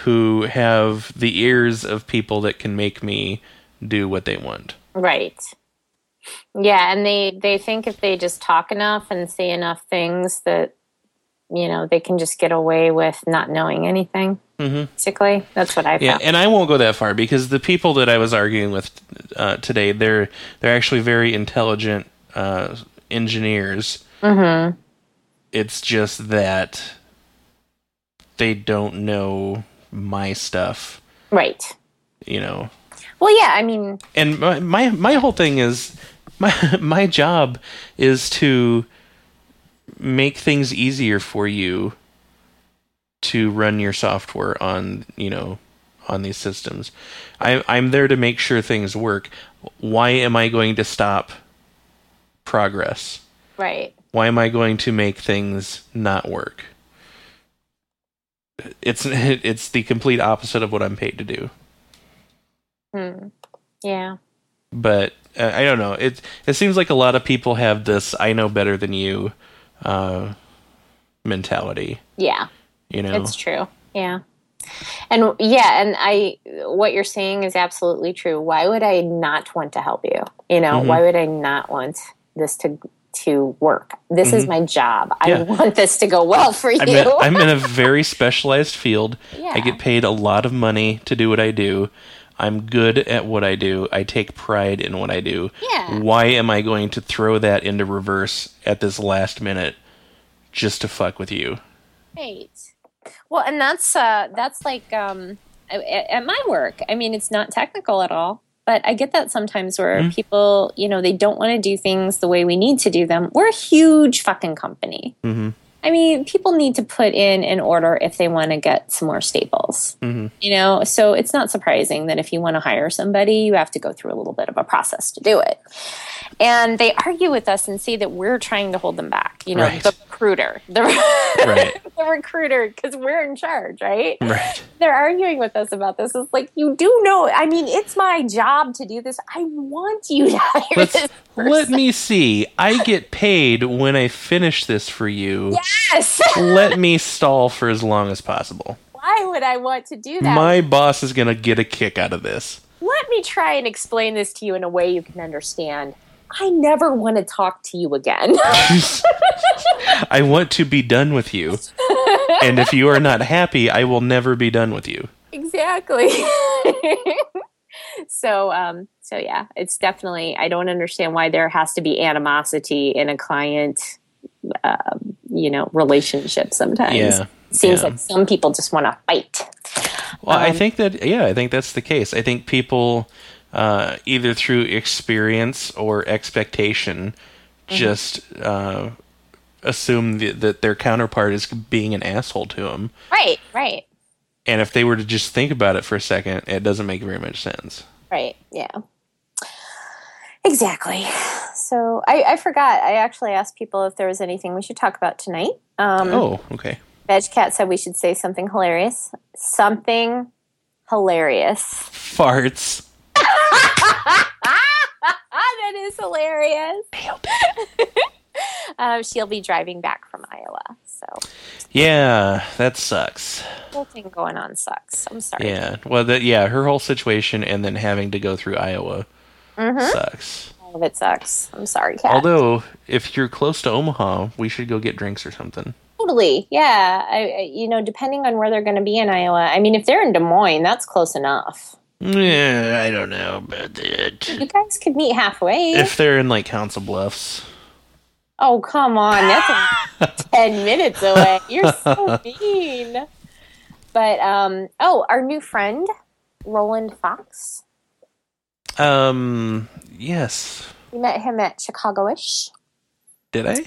who have the ears of people that can make me do what they want.
Right. Yeah, and they they think if they just talk enough and say enough things that you know they can just get away with not knowing anything. Mm-hmm. Basically, that's what I
yeah
found.
and i won't go that far because the people that i was arguing with uh, today they're they're actually very intelligent uh, engineers
mm-hmm.
it's just that they don't know my stuff
Right.
you know
Well, yeah. I mean,
and my, my my whole thing is my my job is to make things easier for you to run your software on you know on these systems. I, I'm there to make sure things work. Why am I going to stop progress?
Right.
Why am I going to make things not work? It's it's the complete opposite of what I'm paid to do.
Hmm. Yeah.
But uh, I don't know. It it seems like a lot of people have this "I know better than you" uh, mentality.
Yeah.
You know,
It's true. Yeah. And yeah, and I what you're saying is absolutely true. Why would I not want to help you? You know,
Mhm.
why would I not want this to to work? This is my job. I
Mm-hmm.
Want this to go well for you.
I'm in, I'm in a very specialized field.
Yeah.
I get paid a lot of money to do what I do. I'm good at what I do. I take pride in what I do.
Yeah.
Why am I going to throw that into reverse at this last minute just to fuck with you?
Right. Well, and that's uh that's like um at, my work. I mean, it's not technical at all, but I get that sometimes where
Mm-hmm.
people, you know, they don't want to do things the way we need to do them. We're a huge fucking company.
hmm
I mean, people need to put in an order if they want to get some more staples.
Mhm.
You know, so it's not surprising that if you want to hire somebody, you have to go through a little bit of a process to do it. And they argue with us and say that we're trying to hold them back. You know,
Right.
the recruiter, the,
Right.
the recruiter, because we're in charge, right?
Right.
They're arguing with us about this. It's like you do know. I mean, it's my job to do this. I want you to hire
Let's
this.
let me see. I get paid when I finish this for you.
Yes.
Let me stall for as long as possible.
Why would I want to do that?
My boss is going to get a kick out of this.
let me try and explain this to you in a way you can understand. I never want to talk to you again.
I want to be done with you. And if you are not happy, I will never be done with you.
exactly. so, um, so yeah, it's definitely. I don't understand why there has to be animosity in a client, um, you know, relationship. Sometimes
Yeah,
seems
yeah.
like some people just want to fight.
Well, I
Um,
think that yeah, I think that's the case. I think people uh, either through experience or expectation
Mm-hmm.
just uh, assume th- that their counterpart is being an asshole to them.
Right. Right.
And if they were to just think about it for a second, it doesn't make very much sense.
Right. Yeah. Exactly. So I, I forgot. I actually asked people if there was anything we should talk about tonight. Um,
Oh, okay.
Veg Cat said we should say something hilarious. Something hilarious.
Farts.
that is hilarious. Um, she'll be driving back from Iowa. So
Yeah, that sucks.
the whole thing going on sucks. I'm sorry.
Yeah. Well, that yeah, her whole situation and then having to go through Iowa
Mhm.
sucks.
Of it sucks. I'm sorry, Cat.
Although, if you're close to Omaha, we should go get drinks or something.
Totally. Yeah. I, I, you know, depending on where they're going to be in Iowa. I mean, if they're in Des Moines, that's close enough.
Yeah, I don't know about that.
You guys could meet halfway.
If they're in like Council Bluffs,
oh, come on. That's 10 minutes away. You're so mean. But, um, oh, our new friend, Roland Fox.
Um, yes.
We met him at Chicago-ish.
Did I?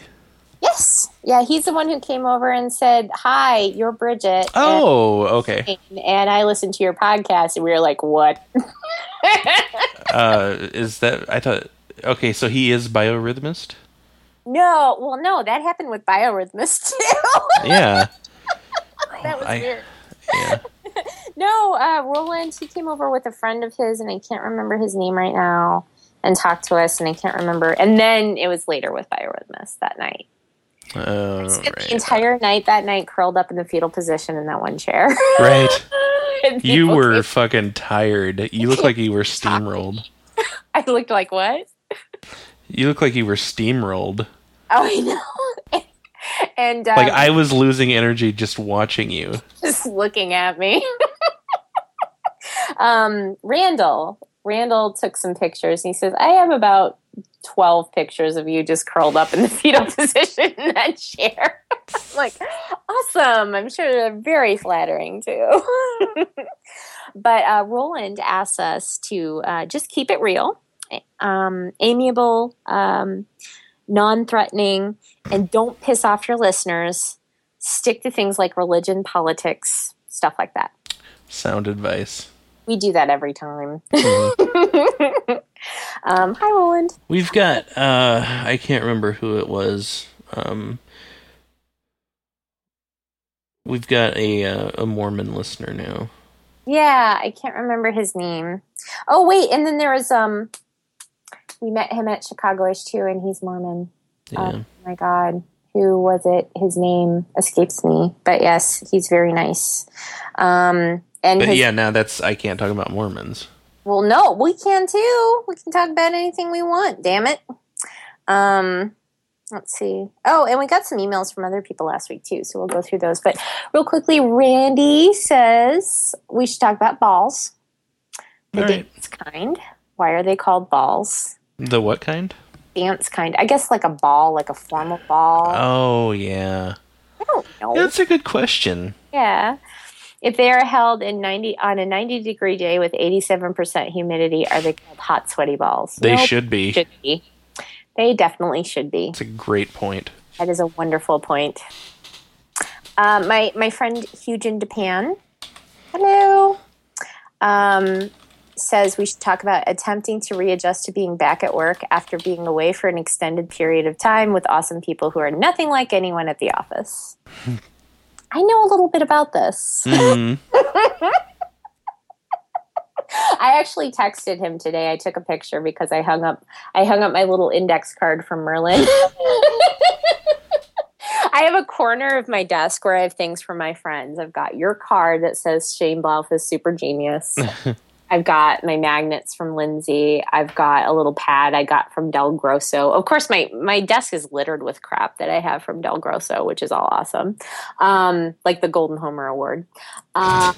Yes. Yeah, he's the one who came over and said, Hi, you're Bridget.
Oh, okay.
And, and I listened to your podcast, and we were like, What?
Uh, is that I thought? Okay, so he is biorhythmist.
no, well, no, that happened with Biorhythmist too.
Yeah.
that was
I-
weird.
Yeah.
No, uh, Roland, he came over with a friend of his, and I can't remember his name right now, and talked to us, and I can't remember. And then it was later with Biorhythmist that night.
Oh,
Spent
right.
The entire night that night curled up in the fetal position in that one chair.
Right. You were
came-
fucking tired. You look like you were steamrolled.
I looked like what?
You look like you were steamrolled.
Oh, I know. and um,
Like I was losing energy just watching you.
just looking at me. Um, Randall. Randall took some pictures and he says, I have about 12 pictures of you just curled up in the fetal position in that chair. Like, awesome. I'm sure they're very flattering too. but uh, Roland asks us to uh, just keep it real, um, amiable, um, non-threatening, and don't piss off your listeners. Stick to things like religion, politics, stuff like that.
Sound advice.
We do that every time. um, hi, Roland.
We've got uh I can't remember who it was. Um We've got a uh, a Mormon listener now.
Yeah, I can't remember his name. Oh wait, and then there was um we met him at Chicago-ish too, and he's Mormon.
Yeah.
Oh my god. Who was it? His name escapes me. But yes, he's very nice. Um and
but
his,
yeah, now that's I can't talk about Mormons.
well no, we can too. We can talk about anything we want, damn it. Um let's see. Oh, and we got some emails from other people last week too, so we'll go through those. But real quickly, Randy says we should talk about balls. The
right.
dance kind. Why are they called balls?
The what kind?
Dance kind. I guess like a ball, like a formal ball.
Oh yeah.
I don't know.
That's a good question.
Yeah. If they are held in 90 on a 90 degree day with 87% humidity, are they called hot sweaty balls?
They
Nope,
should be.
should be. They definitely should be.
It's a great point.
That is a wonderful point. Uh, my my friend Huge in Japan, hello, um, says we should talk about attempting to readjust to being back at work after being away for an extended period of time with awesome people who are nothing like anyone at the office. I know a little bit about this.
Mhm.
I actually texted him today. I took a picture because I hung up I hung up my little index card from Merlin. I have a corner of my desk where I have things from my friends. I've got your card that says Shane Blauf is super genius. I've got my magnets from Lindsay. I've got a little pad I got from Del Grosso. Of course, my my desk is littered with crap that I have from Del Grosso, which is all awesome, um, like the Golden Homer Award. Uh,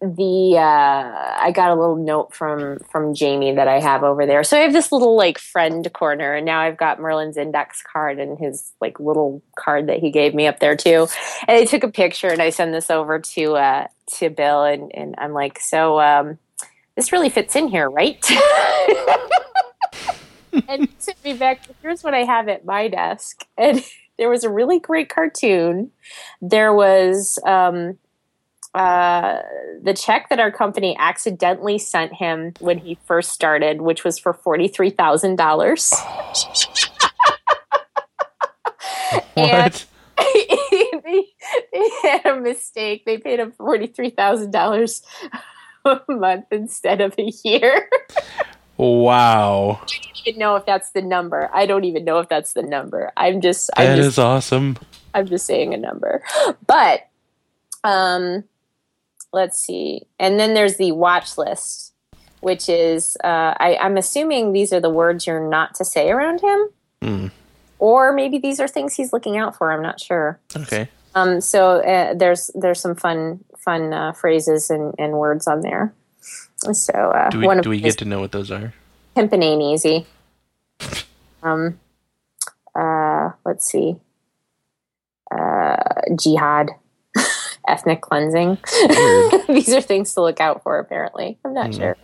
the uh, I got a little note from from Jamie that I have over there. So I have this little like friend corner, and now I've got Merlin's index card and his like little card that he gave me up there too. And I took a picture and I send this over to uh, to Bill, and and I'm like, so um, this really fits in here, right? and he sent me back. Here's what I have at my desk, and there was a really great cartoon. There was. Um, uh, the check that our company accidentally sent him when he first started, which was for forty three thousand dollars.
What?
they, they had a mistake. They paid him forty three thousand dollars a month instead of a year.
Wow.
I don't even know if that's the number. I don't even know if that's the number. I'm just I'm just
is awesome.
I'm just saying a number. But um let's see. And then there's the watch list, which is uh I, I'm assuming these are the words you're not to say around him.
Hmm.
Or maybe these are things he's looking out for. I'm not sure.
Okay.
Um, so uh, there's there's some fun fun uh, phrases and, and words on there. So uh,
Do we
one of
do we get to know what those are?
pimping ain't easy. Um, uh, let's see. Uh, jihad, ethnic cleansing. These are things to look out for. Apparently, I'm not
Hmm.
sure.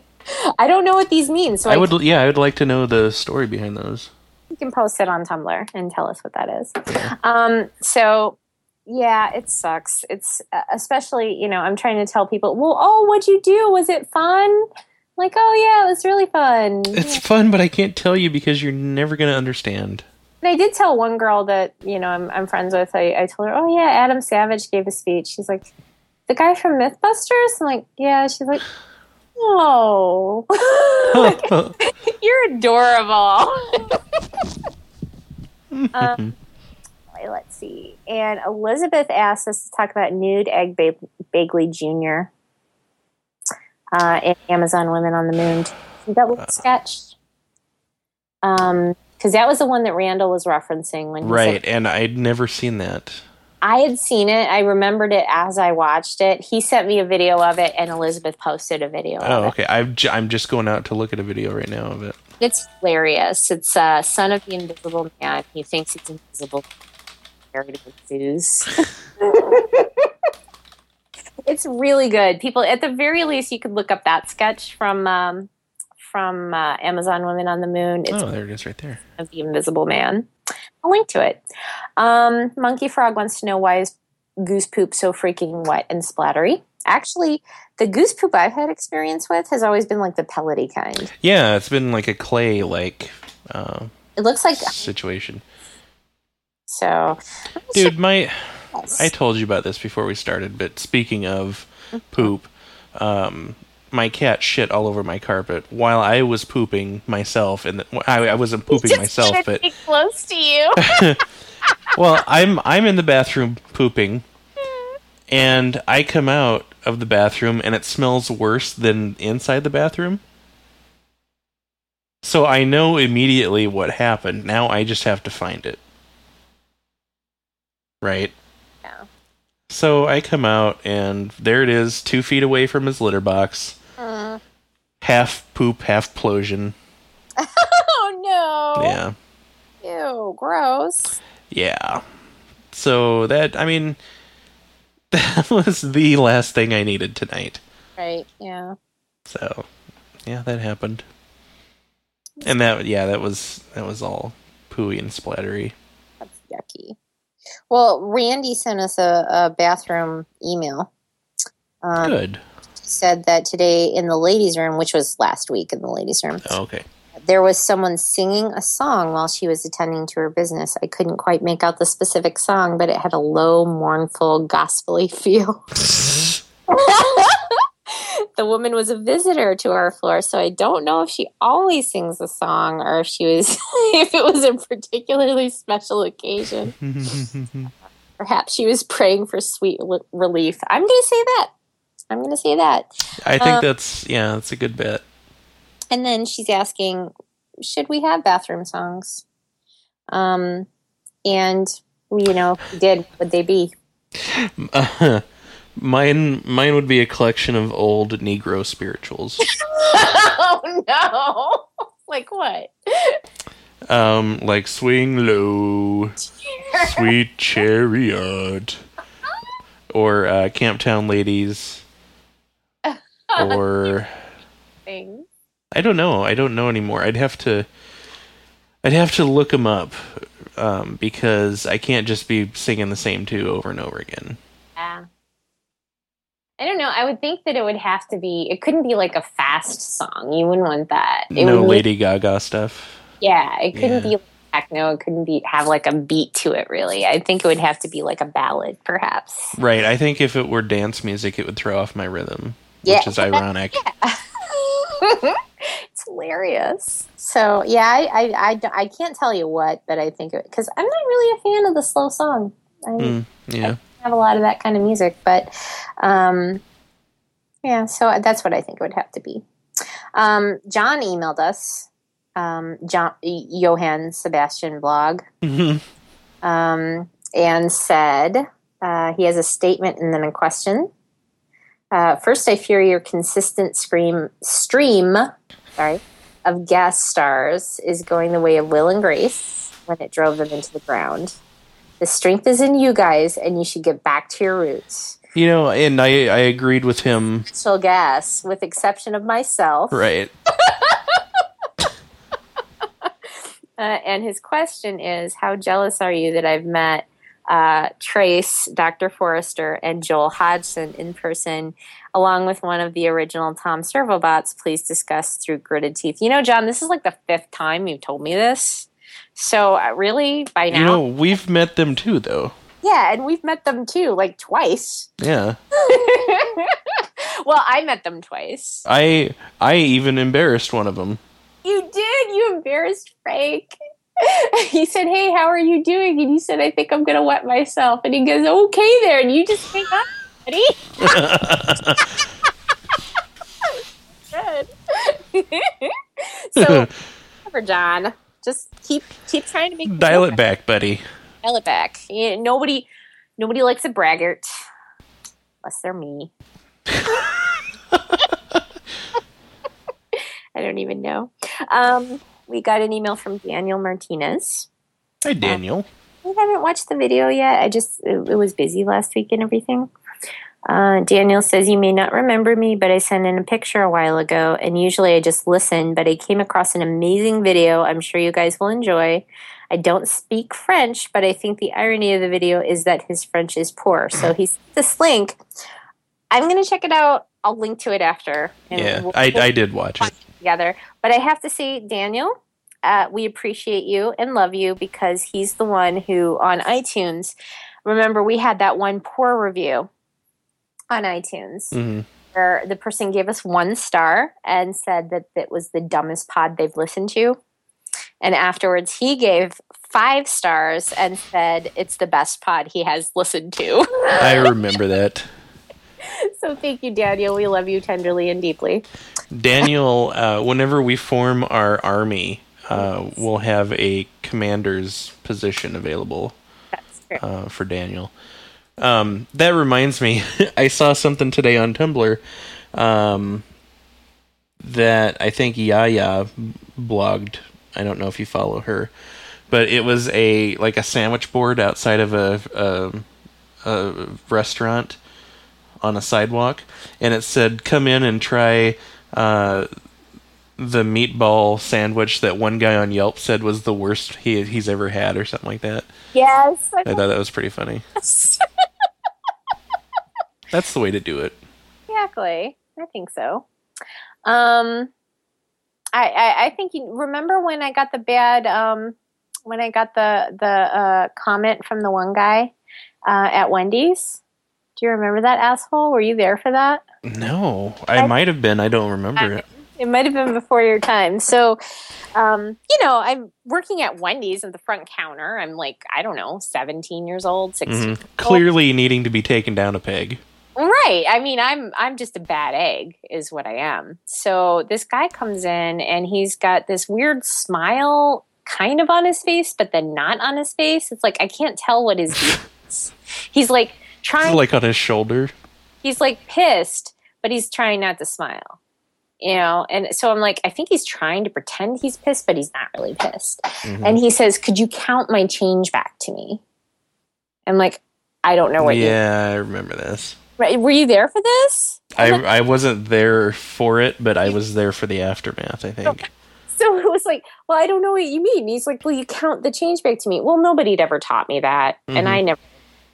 I don't know what these mean, so
I
I
would yeah, I would like to know the story behind those.
you can post it on Tumblr and tell us what that is. Um, so yeah, it sucks. It's uh, especially you know I'm trying to tell people, well, oh, what'd you do? Was it fun? Like, oh yeah, it was really fun.
It's fun, but I can't tell you because you're never gonna understand.
And I did tell one girl that you know I'm, I'm friends with. I, I told her, oh yeah, Adam Savage gave a speech. She's like, the guy from MythBusters. I'm like, yeah. She's like, oh, you're adorable. um, let's see. And Elizabeth asked us to talk about nude Ed ba- Begley Jr. Uh, and Amazon Women on the Moon. That little sketch? Um, because that was the one that Randall was referencing when he
right,
said
and I'd never seen that.
I had seen it. I remembered it as I watched it. He sent me a video of it, and Elizabeth posted a video
Oh,
of it.
okay. I'm j- I'm just going out to look at a video right now of it.
It's hilarious. It's uh, Son of the Invisible Man. He thinks he's invisible. Zeus. it's really good. People, at the very least, you could look up that sketch from um, from uh, Amazon Women on the Moon. It's
Oh, there it is, right there.
of the Invisible Man. I'll link to it. Um, Monkey Frog wants to know why is goose poop so freaking wet and splattery? Actually, the goose poop I've had experience with has always been like the pellety kind.
Yeah, it's been like a clay like uh,
It looks like
situation.
So.
Dude, my. I told you about this before we started, but speaking of
Mm-hmm.
poop, um, my cat shit all over my carpet while I was pooping myself, and I, I wasn't pooping myself, but
close to you.
well, I'm I'm in the bathroom pooping, and I come out of the bathroom and it smells worse than inside the bathroom. So I know immediately what happened. Now I just have to find it. Right.
Yeah.
So I come out and there it is, two feet away from his litter box.
Mm.
Half poop, half plosion.
Oh no!
Yeah.
Ew, gross.
Yeah. So that I mean that was the last thing I needed tonight.
Right? Yeah.
So yeah, that happened. And that yeah, that was that was all pooey and splattery.
That's yucky. Well, Randy sent us a, a bathroom email. Um,
Good.
said that today in the ladies' room, which was last week in the ladies' room,
Oh, okay.
there was someone singing a song while she was attending to her business. I couldn't quite make out the specific song, but it had a low, mournful, gospely feel. the woman was a visitor to our floor, so I don't know if she always sings a song or if she was if it was a particularly special occasion. Perhaps she was praying for sweet l- relief. I'm going to say that. I'm going to say that.
I think
Uh,
that's yeah, that's a good bet.
And then she's asking, should we have bathroom songs? Um, and you know, if we did, would they be?
mine mine would be a collection of old Negro spirituals.
oh no! like what?
Um, like Swing Low, Sweet Chariot, or uh, Camptown Ladies, or. I don't know. I don't know anymore. I'd have to. I'd have to look them up um, because I can't just be singing the same two over and over again.
Yeah. I don't know. I would think that it would have to be. It couldn't be like a fast song. You wouldn't want that. It
no Lady Gaga stuff.
Yeah, it couldn't
Yeah.
be techno. It couldn't be have like a beat to it. Really, I think it would have to be like a ballad, perhaps.
Right. I think if it were dance music, it would throw off my rhythm,
Yeah.
which is ironic.
it's hilarious. So yeah, I, I, I, I can't tell you what, but I think because I'm not really a fan of the slow song. I
Mm, yeah.
Have a lot of that kind of music, but um, yeah. So that's what I think it would have to be. Um, John emailed us. Um, John Johann Sebastian blog
Mhm.
um, and said uh, he has a statement and then a question. Uh, first, I fear your consistent scream stream, sorry, of guest stars is going the way of Will and Grace when it drove them into the ground. The strength is in you guys, and you should get back to your roots.
You know, and I I agreed with him.
Special guess, with exception of myself.
Right.
Uh, and his question is How jealous are you that I've met uh, Trace, Dr. Forrester, and Joel Hodgson in person, along with one of the original Tom Servobots? Please discuss through gritted teeth. You know, John, this is like the fifth time you've told me this. So, uh, really, by now?
You know, we've met them too, though.
yeah, and we've met them too, like twice.
Yeah.
well, I met them twice.
I I even embarrassed one of them.
You did. You embarrassed Frank. He said, "Hey, how are you doing?" And you said, "I think I'm gonna wet myself." And he goes, "Okay, there." And you just hang up, buddy. Good. so, whatever, John. Just keep keep trying to make
Dial it back, buddy.
Dial it back. Yeah, nobody nobody likes a braggart, unless they're me. I don't even know. Um, we got an email from Daniel Martinez.
Hi, Daniel.
We haven't watched the video yet. I just it, it was busy last week and everything. Uh, Daniel says, You may not remember me, but I sent in a picture a while ago, and usually I just listen, but I came across an amazing video I'm sure you guys will enjoy. I don't speak French, but I think the irony of the video is that his French is poor. So he's this link. I'm going to check it out. I'll link to it after.
Yeah,
we'll-
I, I did watch it.
together. But I have to say, Daniel, uh, we appreciate you and love you because he's the one who on iTunes. Remember, we had that one poor review on iTunes
hmm
where the person gave us one star and said that it was the dumbest pod they've listened to. And afterwards, he gave five stars and said it's the best pod he has listened to.
I remember that.
so thank you, Daniel. We love you tenderly and deeply.
Daniel, uh, whenever we form our army, uh, we'll have a commander's position available
That's
uh, for Daniel. Um, that reminds me, I saw something today on Tumblr um, that I think Yaya blogged. I don't know if you follow her, but it was a like a sandwich board outside of a, a, a restaurant on a sidewalk, and it said, "Come in and try." Uh, the meatball sandwich that one guy on Yelp said was the worst he he's ever had, or something like that.
yes.
I thought that was pretty funny. That's the way to do it.
Exactly. I think so. Um, I, I, I think you remember when I got the bad um, when I got the the uh, comment from the one guy uh, at Wendy's. Do you remember that asshole? Were you there for that?
No, I might have been. I don't remember it.
It might have been before your time. So, um, you know, I'm working at Wendy's at the front counter. I'm like, I don't know, 17 years old, 16.
Mhm. Clearly needing to be taken down a peg.
Right. I mean, I'm I'm just a bad egg is what I am. So this guy comes in and he's got this weird smile kind of on his face, but then not on his face. It's like I can't tell what his is. He's like trying
Like on his shoulder.
he's like pissed, but he's trying not to smile. You know, and so I'm like, I think he's trying to pretend he's pissed, but he's not really pissed.
Mhm.
And he says, Could you count my change back to me? I'm like, I don't know what you
yeah, I remember this.
Right. Were you there for this?
I I wasn't there for it, but I was there for the aftermath. I think.
So it was like, well, I don't know what you mean. And he's like, well, you count the change back to me. Well, nobody'd ever taught me that. And
Mhm.
I never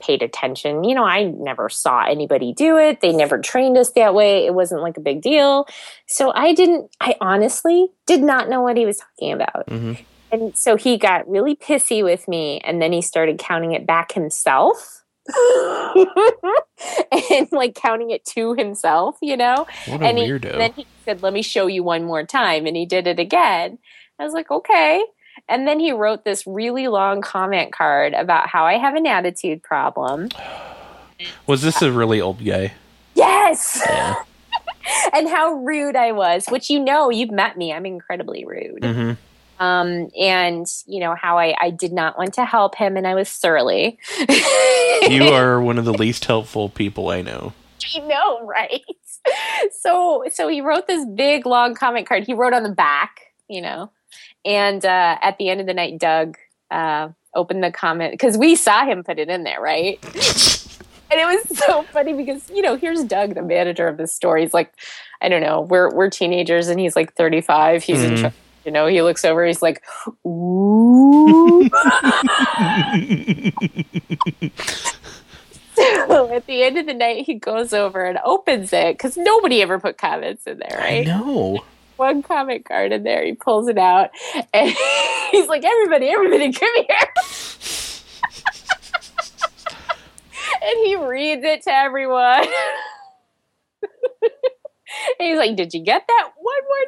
paid attention. You know, I never saw anybody do it. They never trained us that way. It wasn't like a big deal. So I didn't, I honestly did not know what he was talking about.
hmm
And so he got really pissy with me. And then he started counting it back himself. and like counting it to himself, you know?
What a
and he, then he said, "Let me show you one more time," and he did it again. I was like, "Okay." And then he wrote this really long comment card about how I have an attitude problem.
was this a really old guy?
Yes,
Yeah.
and how rude I was. Which you know, you've met me. I'm incredibly rude.
hmm
Um, and you know how I I did not want to help him, and I was surly.
You are one of the least helpful people I know.
I know, right? So so he wrote this big long comment card. He wrote on the back, you know, and uh, at the end of the night, Doug uh, opened the comment because we saw him put it in there, right? and it was so funny because you know here's Doug, the manager of this store. He's like, I don't know, we're we're teenagers, and he's like 35. He's in
Mhm.
You know, he looks over. He's like, "Ooh." so at the end of the night, he goes over and opens it because nobody ever put comments in there, right?
No.
One comment card in there. He pulls it out and he's like, "Everybody, everybody, come here!" and he reads it to everyone. and he's like, "Did you get that one more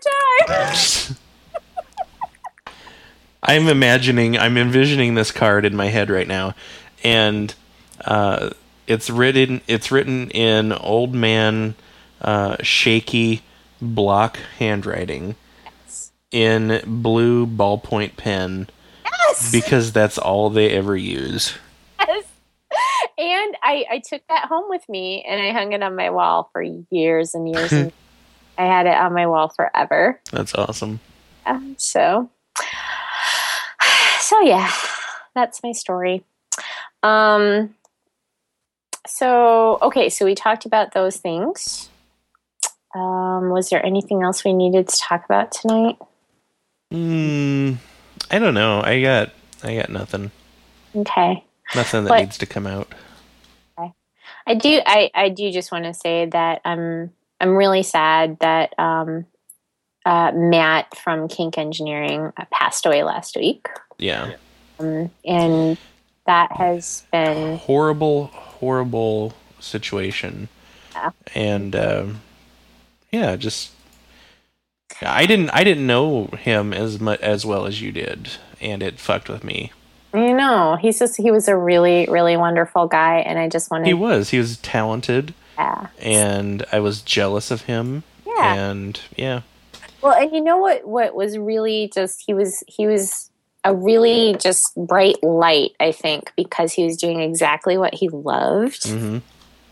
time?"
I'm imagining, I'm envisioning this card in my head right now, and uh, it's written, it's written in old man, uh, shaky block handwriting in blue ballpoint pen
Yes.
because that's all they ever use.
Yes. And I, I took that home with me and I hung it on my wall for years and years. and I had it on my wall forever.
That's awesome.
Um, so, so yeah, that's my story. Um, so okay, so we talked about those things. Um, was there anything else we needed to talk about tonight?
Mm, I don't know. I got I got nothing.
Okay.
Nothing that
But-
needs to come out.
I do. I, I do just want to say that I'm I'm really sad that um, uh, Matt from Kink Engineering uh, passed away last week,
Yeah.
um, and that has been
Horrible, horrible situation.
Yeah.
And um, yeah, just I didn't I didn't know him as much as well as you did, and it fucked with me.
you know he's just he was a really really wonderful guy, and I just wanted
He was he was talented,
yeah
and I was jealous of him.
yeah
And yeah,
Well, and you know what? What was really just he was he was a really just bright light. I think because he was doing exactly what he loved,
hmm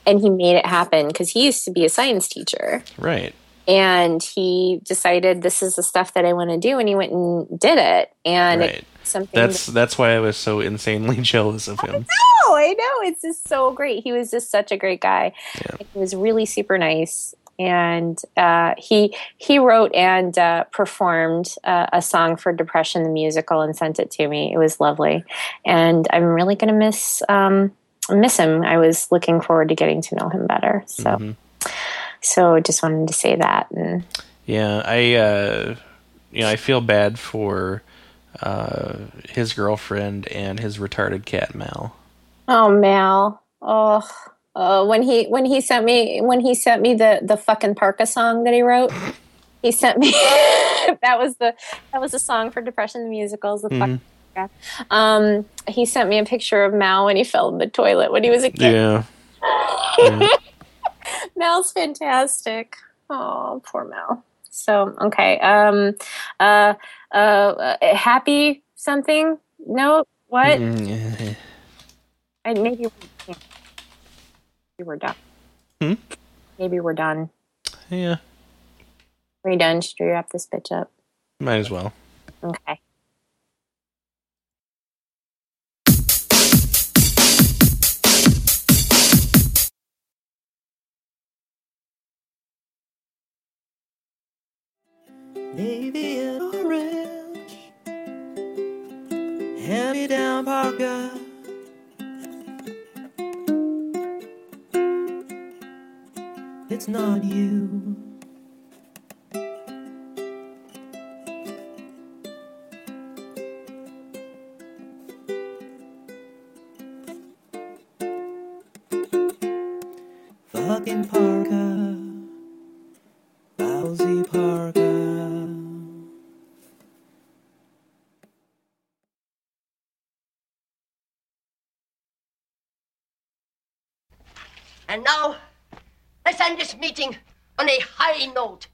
and he made it happen. Because he used to be a science teacher,
right.
and he decided this is the stuff that I want to do, and he went and did it. And
Right.
it's something
That's that's why I was so insanely jealous of him.
Oh, I know. It's just so great. He was just such a great guy.
Yeah.
He was really super nice. And uh, he he wrote and uh, performed uh, a song for Depression the musical and sent it to me. It was lovely, and I'm really gonna miss um, miss him. I was looking forward to getting to know him better. So
Mhm.
so just wanted to say that. And
Yeah, I uh you know, I feel bad for uh his girlfriend and his retarded cat Mal.
oh Mal, oh. Uh, when he when he sent me when he sent me the the fucking parka song that he wrote, he sent me that was the that was the song for Depression the musicals. The fucking parka. Um, he sent me a picture of Mal when he fell in the toilet when he was a kid.
Yeah.
Mal's fantastic. Oh, poor Mal. So okay. Um, uh, uh, uh, happy something? No, what?
Mm,
I, maybe yeah. Maybe we're done.
Hmm?
Maybe we're done.
Yeah,
Are we done? Should we wrap this bitch up?
might as well.
Okay.
Navy and orange. Hand me down, Parker. It's not you.
End this meeting on a high note.